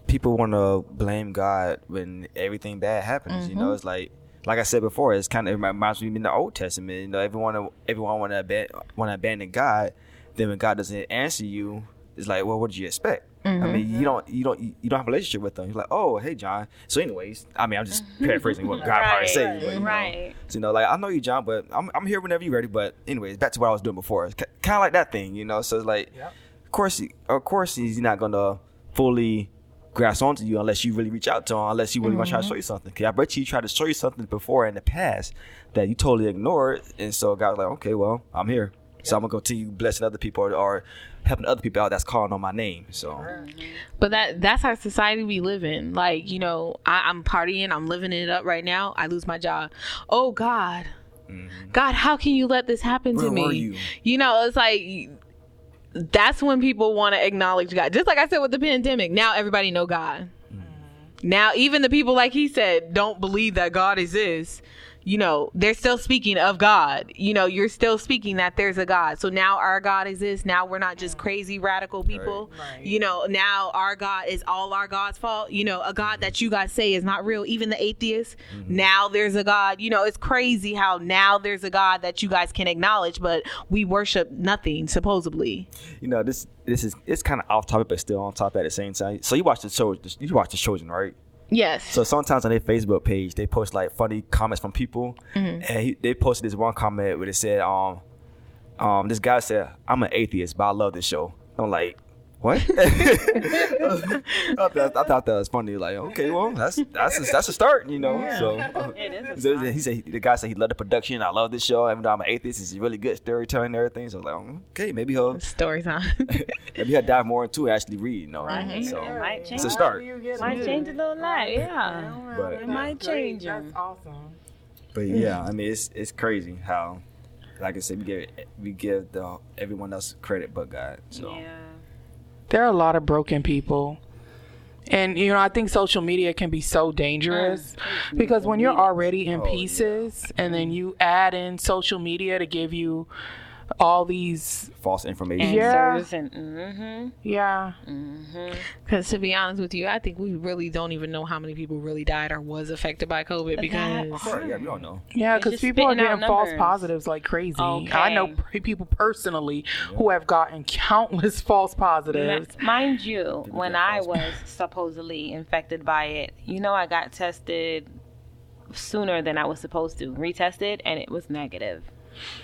people want to blame God when everything bad happens. You know, mm-hmm. it's like like I said before, it's kind of it reminds me in the Old Testament. You know, everyone everyone want to aban- want to abandon God, then when God doesn't answer you, it's like, well, what did you expect? I mm-hmm. mean, you don't you don't you don't have a relationship with them. You're like, oh, hey, John. So, anyways, I mean, I'm just mm-hmm. paraphrasing what God probably said. But, you know, right. so, you know, like I know you, John, but I'm I'm here whenever you're ready. But anyways, back to what I was doing before. It's kind of like that thing, you know. So it's like, of course, he, of course, he's not gonna fully grasp onto you unless you really reach out to him, unless he really want to try to mm-hmm. show you something. 'Cause I bet you he tried to show you something before in the past that you totally ignored, and so God was like, okay, well, I'm here, so I'm gonna continue blessing other people or, or helping other people out that's calling on my name. So mm-hmm. But that that's our society we live in. Like, you know, I, I'm partying, I'm living it up right now. I lose my job. Oh God. Mm-hmm. God, how can you let this happen to me? were you? You know, it's like that's when people want to acknowledge God. Just like I said with the pandemic, now everybody know God. Mm. Now even the people like he said don't believe that God exists. You know, they're still speaking of God. You know, you're still speaking that there's a God. So now our God exists. Now we're not just mm. crazy radical people. You know, now our God is all our God's fault. You know, a God mm. that you guys say is not real, even the atheists. Mm-hmm. Now there's a God. You know, it's crazy how now there's a God that you guys can acknowledge, but we worship nothing, supposedly. you know, this this is it's kind of off topic, but still on topic at the same time. So you watch the show, you watch the Chosen, right? Yes. So sometimes on their Facebook page, they post like funny comments from people, and he, they posted this one comment where they said, um, um, this guy said, "I'm an atheist, but I love this show." I'm like, what? I, thought, I thought that was funny. Like, okay, well, that's that's a, that's a start, you know. So, It is a so he said the guy said he loved the production. I love this show, even though I'm an atheist. It's really good storytelling and everything. So I was like, okay, maybe he'll Story time. maybe he'll dive more into it. Actually, read, you know. Right. So Might change. it's a start. Might change a little life. Yeah. But It might change That's him. awesome. But yeah, I mean, it's it's crazy how like I said, we give we give the everyone else credit but God. So Yeah. There are a lot of broken people. And you know, I think social media can be so dangerous because when you're already in Oh, yeah. pieces and then you add in social media to give you all these false information. Yeah. Answers and mm-hmm. yeah, Because to be honest with you, I think we really don't even know how many people really died or was affected by COVID because Sure, yeah, we don't know. yeah, because people are getting false positives like crazy. I know people personally who have gotten countless false positives. Mind you, when I was supposedly infected by it, you know, I got tested sooner than I was supposed to, retested, and it was negative.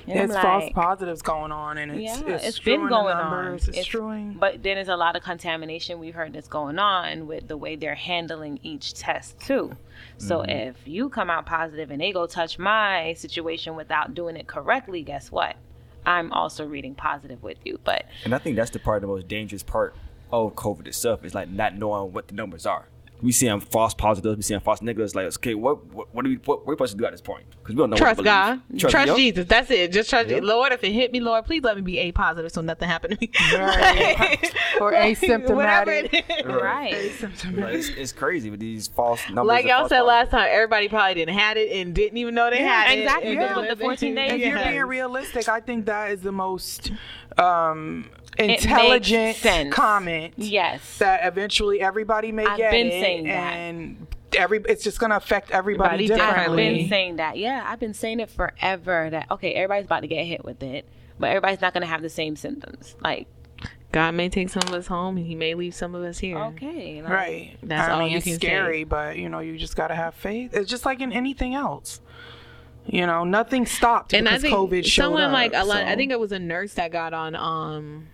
And I'm It's false positives going on, and it's Yeah, it's, it's been strewing the going numbers. on. It's, strewing. But then there's a lot of contamination we've heard that's going on with the way they're handling each test too. So Mm-hmm. if you come out positive and they go touch my situation without doing it correctly, guess what? I'm also reading positive with you. But And I think that's the part, the most dangerous part of COVID itself is like not knowing what the numbers are. We seeing false positives, we seeing false negatives. Like, okay, what what, what do we what, what are we supposed to do at this point? Because we don't know. trust what to God, believe. trust, Jesus. That's it. Just trust Yep. Lord. If it hit me, Lord, please let me be A positive so nothing happened to me. Right. Or asymptomatic. Whatever it is. right. Like, it's, it's crazy with these false numbers. Like y'all false said last time, everybody probably didn't had it and didn't even know they Yeah, had it. exactly. Yeah. With the 14 days, if you're being realistic, I think that is the most um, makes intelligent comment Yes. that eventually everybody may I've get been it, saying that. and every it's just gonna affect everybody, Everybody I've differently. been saying that. Yeah, I've been saying it forever. That okay, everybody's about to get hit with it, but everybody's not going to have the same symptoms. Like God may take some of us home and He may leave some of us here. okay, like, Right. That's I all mean, you it's can say. scary, but you know, you just gotta have faith. It's just like in anything else. You know, nothing stopped and I because think COVID showed someone up. like a lot, I think it was a nurse that got on um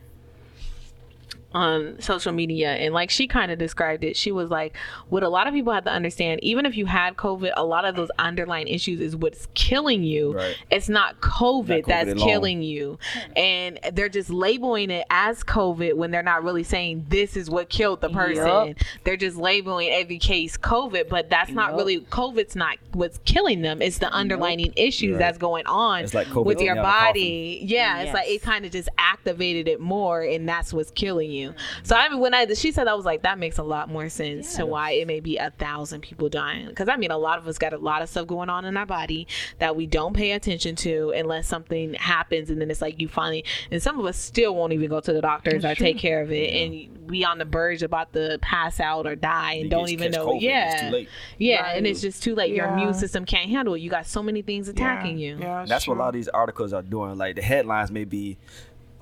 on social media and like she kind of described it she was like what a lot of people have to understand even if you had covid a lot of those underlying issues is what's killing you Right. it's not covid, Not COVID that's alone. killing you and they're just labeling it as covid when they're not really saying this is what killed the person Yup. they're just labeling every case covid but that's not Yup. really covid's not what's killing them it's the underlying issues Right. that's going on It's like COVID with your getting out of the body yeah it's like it kind of just activated it more and that's what's killing you so i mean when i she said i was like that makes a lot more sense to why it may be a thousand people dying. Because i mean a lot of us got a lot of stuff going on in our body that we don't pay attention to unless something happens. And then it's like you finally and some of us still won't even go to the doctors or take care of it. And be on the verge about to pass out or die and You don't even know. COVID, yeah. it's too late. yeah and it's just too late. Your immune system can't handle it. You got so many things Yeah, attacking you. Yeah, it's That's what a lot of these articles are doing. Like the headlines may be,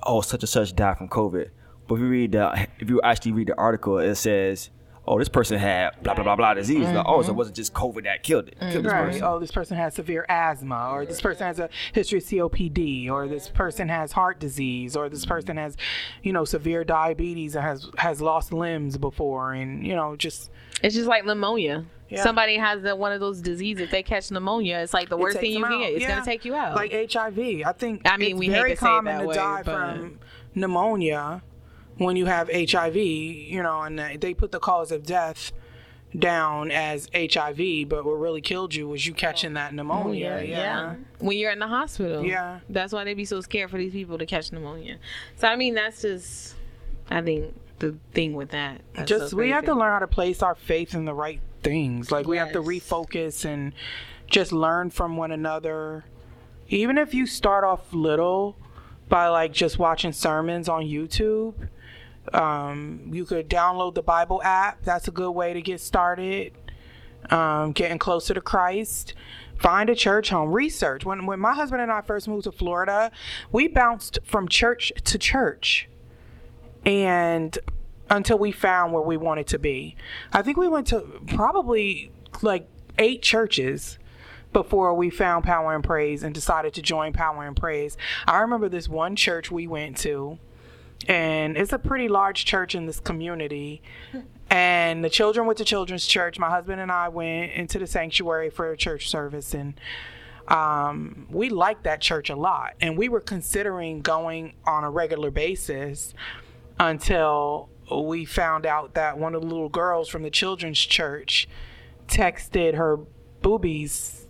"Oh, such and such died from COVID," but if you read the, if you actually read the article, it says, "Oh, this person had blah blah blah blah disease." Like, oh, so it mm-hmm. wasn't just COVID that killed it. Killed this Right. person. Oh, this person has severe asthma, or this person has a history of COPD, or this person has heart disease, or this person has, you know, severe diabetes and has has lost limbs before, and you know, just It's just like pneumonia. Yeah. Somebody has the, one of those diseases. They catch pneumonia, it's like the worst thing you can get. It's Yeah. gonna take you out. Like HIV, I think. I mean, it's we hate very to say it common that to way, die but- from pneumonia when you have HIV. You know, and they- put the cause of death down as HIV, but what really killed you was you catching that pneumonia. yeah. when you're in the hospital. Yeah. That's why they be so scared for these people to catch pneumonia. So I mean, that's just, I think the thing with that. That's just so we have to learn how to place our faith in the right things like we have to refocus and just learn from one another even if you start off little by like just watching sermons on youtube um, you could download the bible app. That's a good way to get started um, getting closer to christ. Find a church home. Research. When, when my husband and i first moved to florida we bounced from church to church. And until we found where we wanted to be. I think we went to probably like eight churches before we found Power and Praise and decided to join Power and Praise. I remember this one church we went to, and it's a pretty large church in this community. And the children went to children's church. My husband and I went into the sanctuary for a church service, and um, we liked that church a lot. And we were considering going on a regular basis until we found out that one of the little girls from the children's church texted her boobies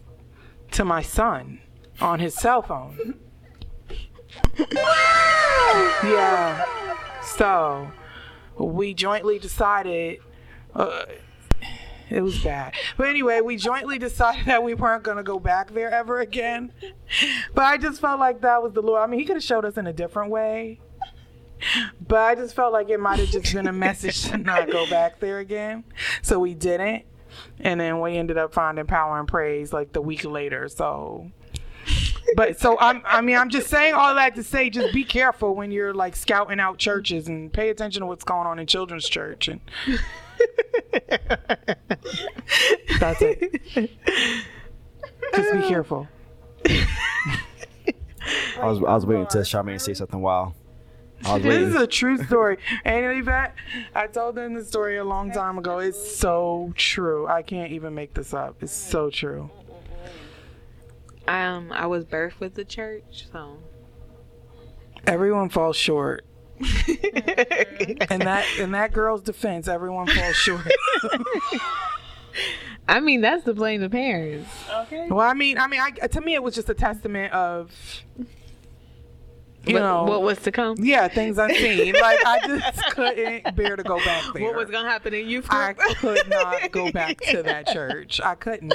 to my son on his cell phone. yeah. So we jointly decided. Uh, it was bad. But anyway, we jointly decided that we weren't going to go back there ever again. But I just felt like that was the Lord. I mean, He could have showed us in a different way. But I just felt like it might have just been a message to not go back there again. So we didn't. And then we ended up finding power and praise like the week later. So but so I'm I mean I'm just saying all that to say just be careful when you're like scouting out churches and pay attention to what's going on in children's church and that's it. Just be careful. I was I was waiting to Charmaine say something wild. This is a true story. And Yvette, I told them the story a long time ago. It's so true. I can't even make this up. It's so true. Um, I was birthed with the church, so Everyone falls short. and that in that girl's defense, everyone falls short. I mean that's to blame the parents. Okay. Well, I mean, I mean, I, to me, it was just a testament of, you what, know, what was to come? yeah, things unseen. like I just couldn't bear to go back there. What was gonna happen in youth I could not go back to that church. I couldn't.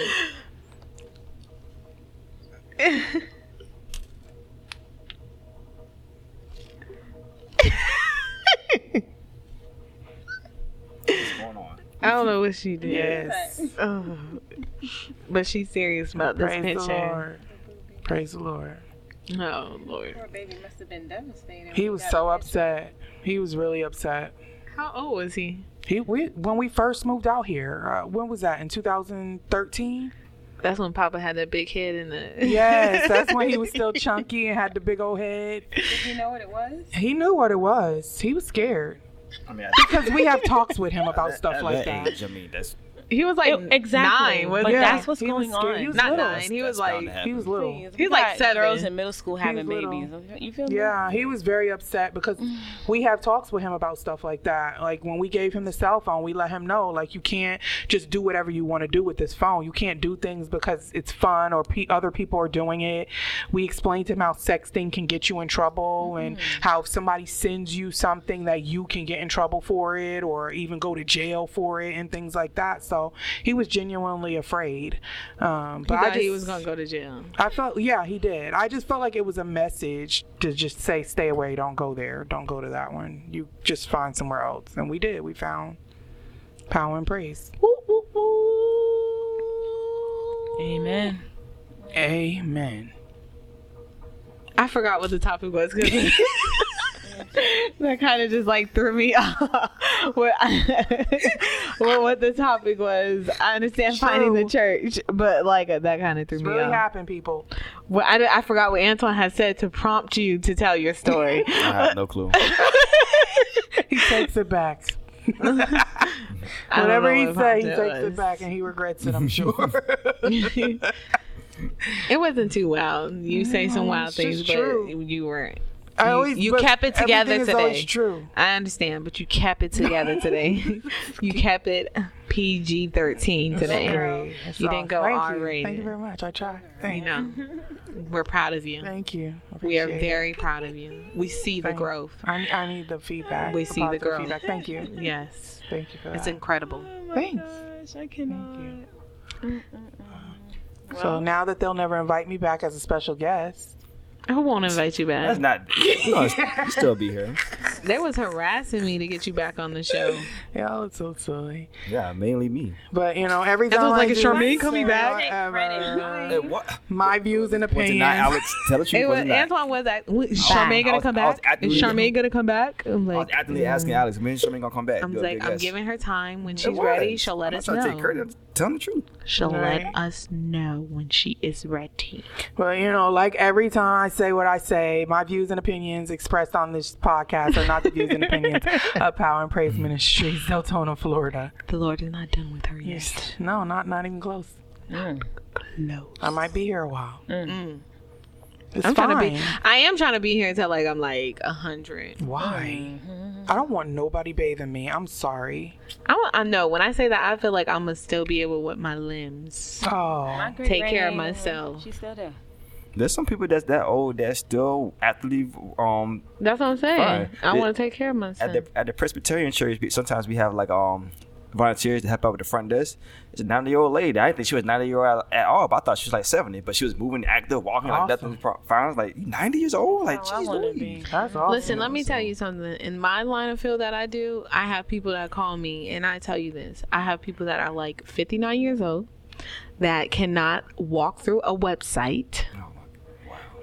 I don't know what she did. Yes. Oh. But she's serious about this Praise the. Lord. Praise the Lord. Oh Lord. Poor baby must have been devastated. He was so upset. He was really upset. How old was he? He we when we first moved out here. Uh, when was that? In 2013. That's when Papa had that big head in the Yes, that's when he was still chunky and had the big old head. Did you know what it was? He knew what it was. He was scared I mean, because we have talks with him about stuff at like that that. age, I mean, that's He was like It- exactly. nine, wasn't But he? that's what's he going on. He was Not little. nine. He was that's like. He was little. He's He's like girls seven. in middle school having little. babies. You feel me? Yeah, he was very upset because we have talks with him about stuff like that. Like when we gave him the cell phone, we let him know like you can't just do whatever you want to do with this phone. You can't do things because it's fun or pe- other people are doing it. We explained to him how sexting can get you in trouble and mm-hmm. how if somebody sends you something that you can get in trouble for it or even go to jail for it and things like that. So he was genuinely afraid. Um, He but I just, he was gonna go to jail. I felt, yeah, he did. I just felt like it was a message to just say, stay away, don't go there, don't go to that one. You just find somewhere else. And we did. We found power and praise. Amen. Amen. I forgot what the topic was that kind of just like threw me off. what, well, what the topic was, I understand finding the church, but like uh, that kind of threw It's me really off. happened, people. Well, I, I forgot what Antoine had said to prompt you to tell your story. I have no clue. He takes it back. I Whatever he said, he takes it it back and he regrets it, I'm sure. It wasn't too wild. You say some wild it's things, but true. you weren't. I You- always, you but kept it together everything is today. true. I understand, but you kept it together today. you kept it PG thirteen today. Great. That's You all. didn't go Thank R you. rated. Thank you very much. I tried. You know, we're proud of you. Thank you. I We are appreciate it. very proud of you. We see the growth. I, I need the feedback. We see the positive growth. Feedback. Thank you. Yes, Thank you for it's that. incredible. Thanks. I Thank you. So now that they'll never invite me back as a special guest, I won't invite you back. That's not. You know, you still be here. They was harassing me to get you back on the show. y'all it's so silly. Yeah, mainly me. But you know, every time was like, I is do Charmaine coming back? whatever, uh, Hey, what? my views and Was it opinions. not Alex? Tell the truth. It was was it not? Antoine was that. Is oh, Charmaine I gonna was- come I was back? Is actively- Charmaine gonna come back? I'm I was like, actively asking mm. Alex, when is Charmaine gonna come back? I'm Do a like, big I'm yes. giving her time. When It she's ready, she'll let I'm us not trying to take know. credit. Tell them the truth. She'll Right. let us know when she is ready. But you know, like every time I say what I say, my views and opinions expressed on this podcast are not the views and opinions of Power and Praise Ministries, Deltona, Florida. The Lord is not done with her yet. No, not not even close. Mm. No. I might be here a while. Mm. Mm. It's I'm fine. trying to be. I am trying to be here until like I'm like a hundred. Why? Mm-hmm. I don't want nobody bathing me. I'm sorry. I I know when I say that I feel like I'm gonna still be able with my limbs. Oh, Take care of myself. She's still there. There's some people that's that old that still actively um That's what I'm saying. Fine. I want to take care of myself. at the at the Presbyterian church. Sometimes we have like um volunteers to help out with the front desk. It's a 90 year old lady. I didn't think she was 90 year old at all, but I thought she was like 70. But she was moving, active, walking like Awesome. nothing. was Fine. I was like, 90 years old? Like, I jeez, want to Louise." be. That's awesome. Listen, let me tell you something. In my line of field that I do, I have people that call me, and I tell you this: I have people that are like 59 years old that cannot walk through a website.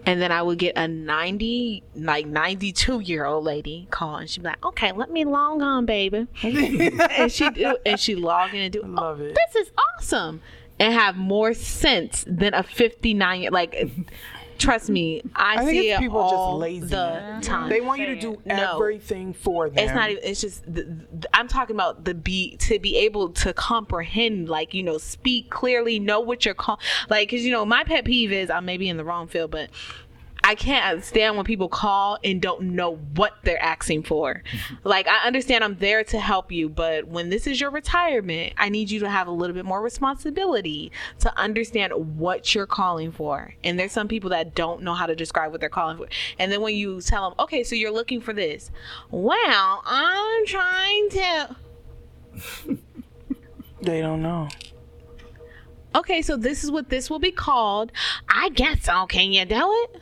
And then I would get a 90, like 92 year old lady call, and she'd be like, "Okay, let me log on, baby." and she do, and she log in and do. Oh, Love "Oh, it. This is awesome, and have more sense than a 59 year like. Trust me, I, I think see it people just all lazy. the time. They want you to do No. everything for them. It's not even. It's just. The, the- I'm talking about the be to be able to comprehend, like you know, speak clearly, know what you're call. Like, cause you know, my pet peeve is I may be in the wrong field, but I can't stand when people call and don't know what they're asking for. Mm-hmm. like, I understand I'm there to help you, but when this is your retirement, I need you to have a little bit more responsibility to understand what you're calling for. And there's some people that don't know how to describe what they're calling for. And then when you tell them, okay, so you're looking for this. Well, I'm trying to. They don't know. Okay, so this is what this will be called. I guess so. Can you do it?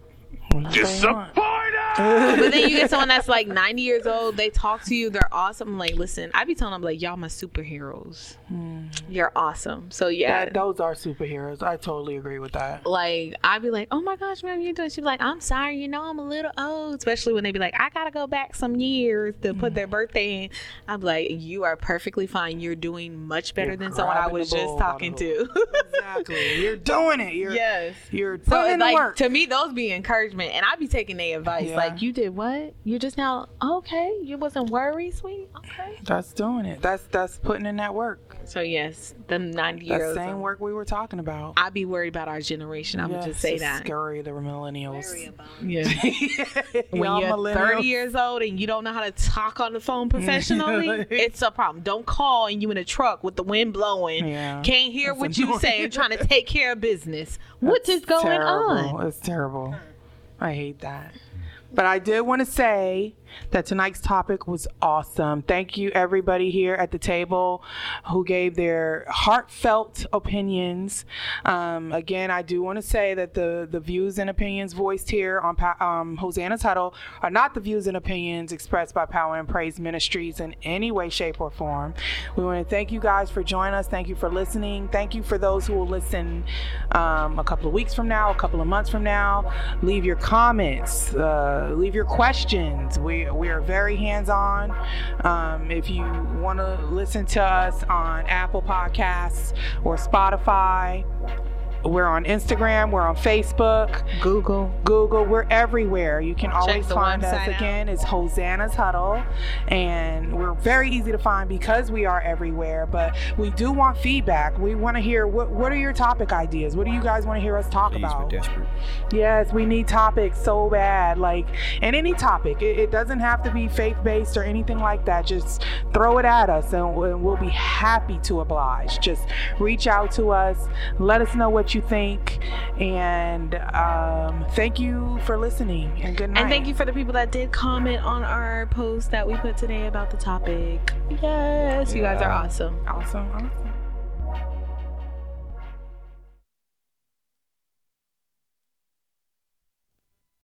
But then you get someone that's like 90 years old. They talk to you. They're awesome. I'm like, listen, I be telling them like, y'all my superheroes. You're awesome. So yeah. That, those are superheroes. I totally agree with that. like I'd be like, oh my gosh, ma'am, you're doing? She'd be like, I'm sorry, you know, I'm a little old. Especially when they be like, I gotta go back some years to put their birthday in. I'm like, you are perfectly fine. You're doing much better You're than someone I was just talking to. Exactly. You're doing it. You're yes. you're So putting in the like work. to me, those be encouragement, and I be taking their advice. Yeah. Like you did what? You just now okay? You wasn't worried, sweetie. Okay. That's doing it. That's that's putting in that work. So yes, the ninety That years. same work we were talking about. I'd be worried about our generation. I'm gonna just say that. Scary, the millennials. Yeah. when Y'all you're millennials. 30 years old and you don't know how to talk on the phone professionally, it's a problem. Don't call and you in a truck with the wind blowing. Yeah. Can't hear That's what you annoying. saying, trying to take care of business. What is going terrible. on? It's terrible. I hate that. But I did want to say that tonight's topic was awesome. Thank you, everybody here at the table who gave their heartfelt opinions. Um, again, I do want to say that the, the views and opinions voiced here on um, Hosanna's Huddle are not the views and opinions expressed by Power and Praise Ministries in any way, shape, or form. We want to thank you guys for joining us. Thank you for listening. Thank you for those who will listen um, a couple of weeks from now, a couple of months from now. Leave your comments, uh, leave your questions. We, we are very hands on. Um, if you want to listen to us on Apple Podcasts or Spotify, we're on Instagram, we're on Facebook, Google. Google, we're everywhere. You can always find us out. again. It's Hosanna's Huddle, and we're very easy to find because we are everywhere. But we do want feedback. We want to hear what what are your topic ideas? What do you guys want to hear us talk Please, we're about? desperate. Yes, we need topics so bad. Like, and any topic. It, it doesn't have to be faith based or anything like that. Just throw it at us and we- we'll be happy to oblige. Just reach out to us. Let us know what you think. And um, thank you for listening. And good night. And thank you for the people that did comment on our post that we put today about the topic. Yes, you guys are awesome. Awesome. awesome.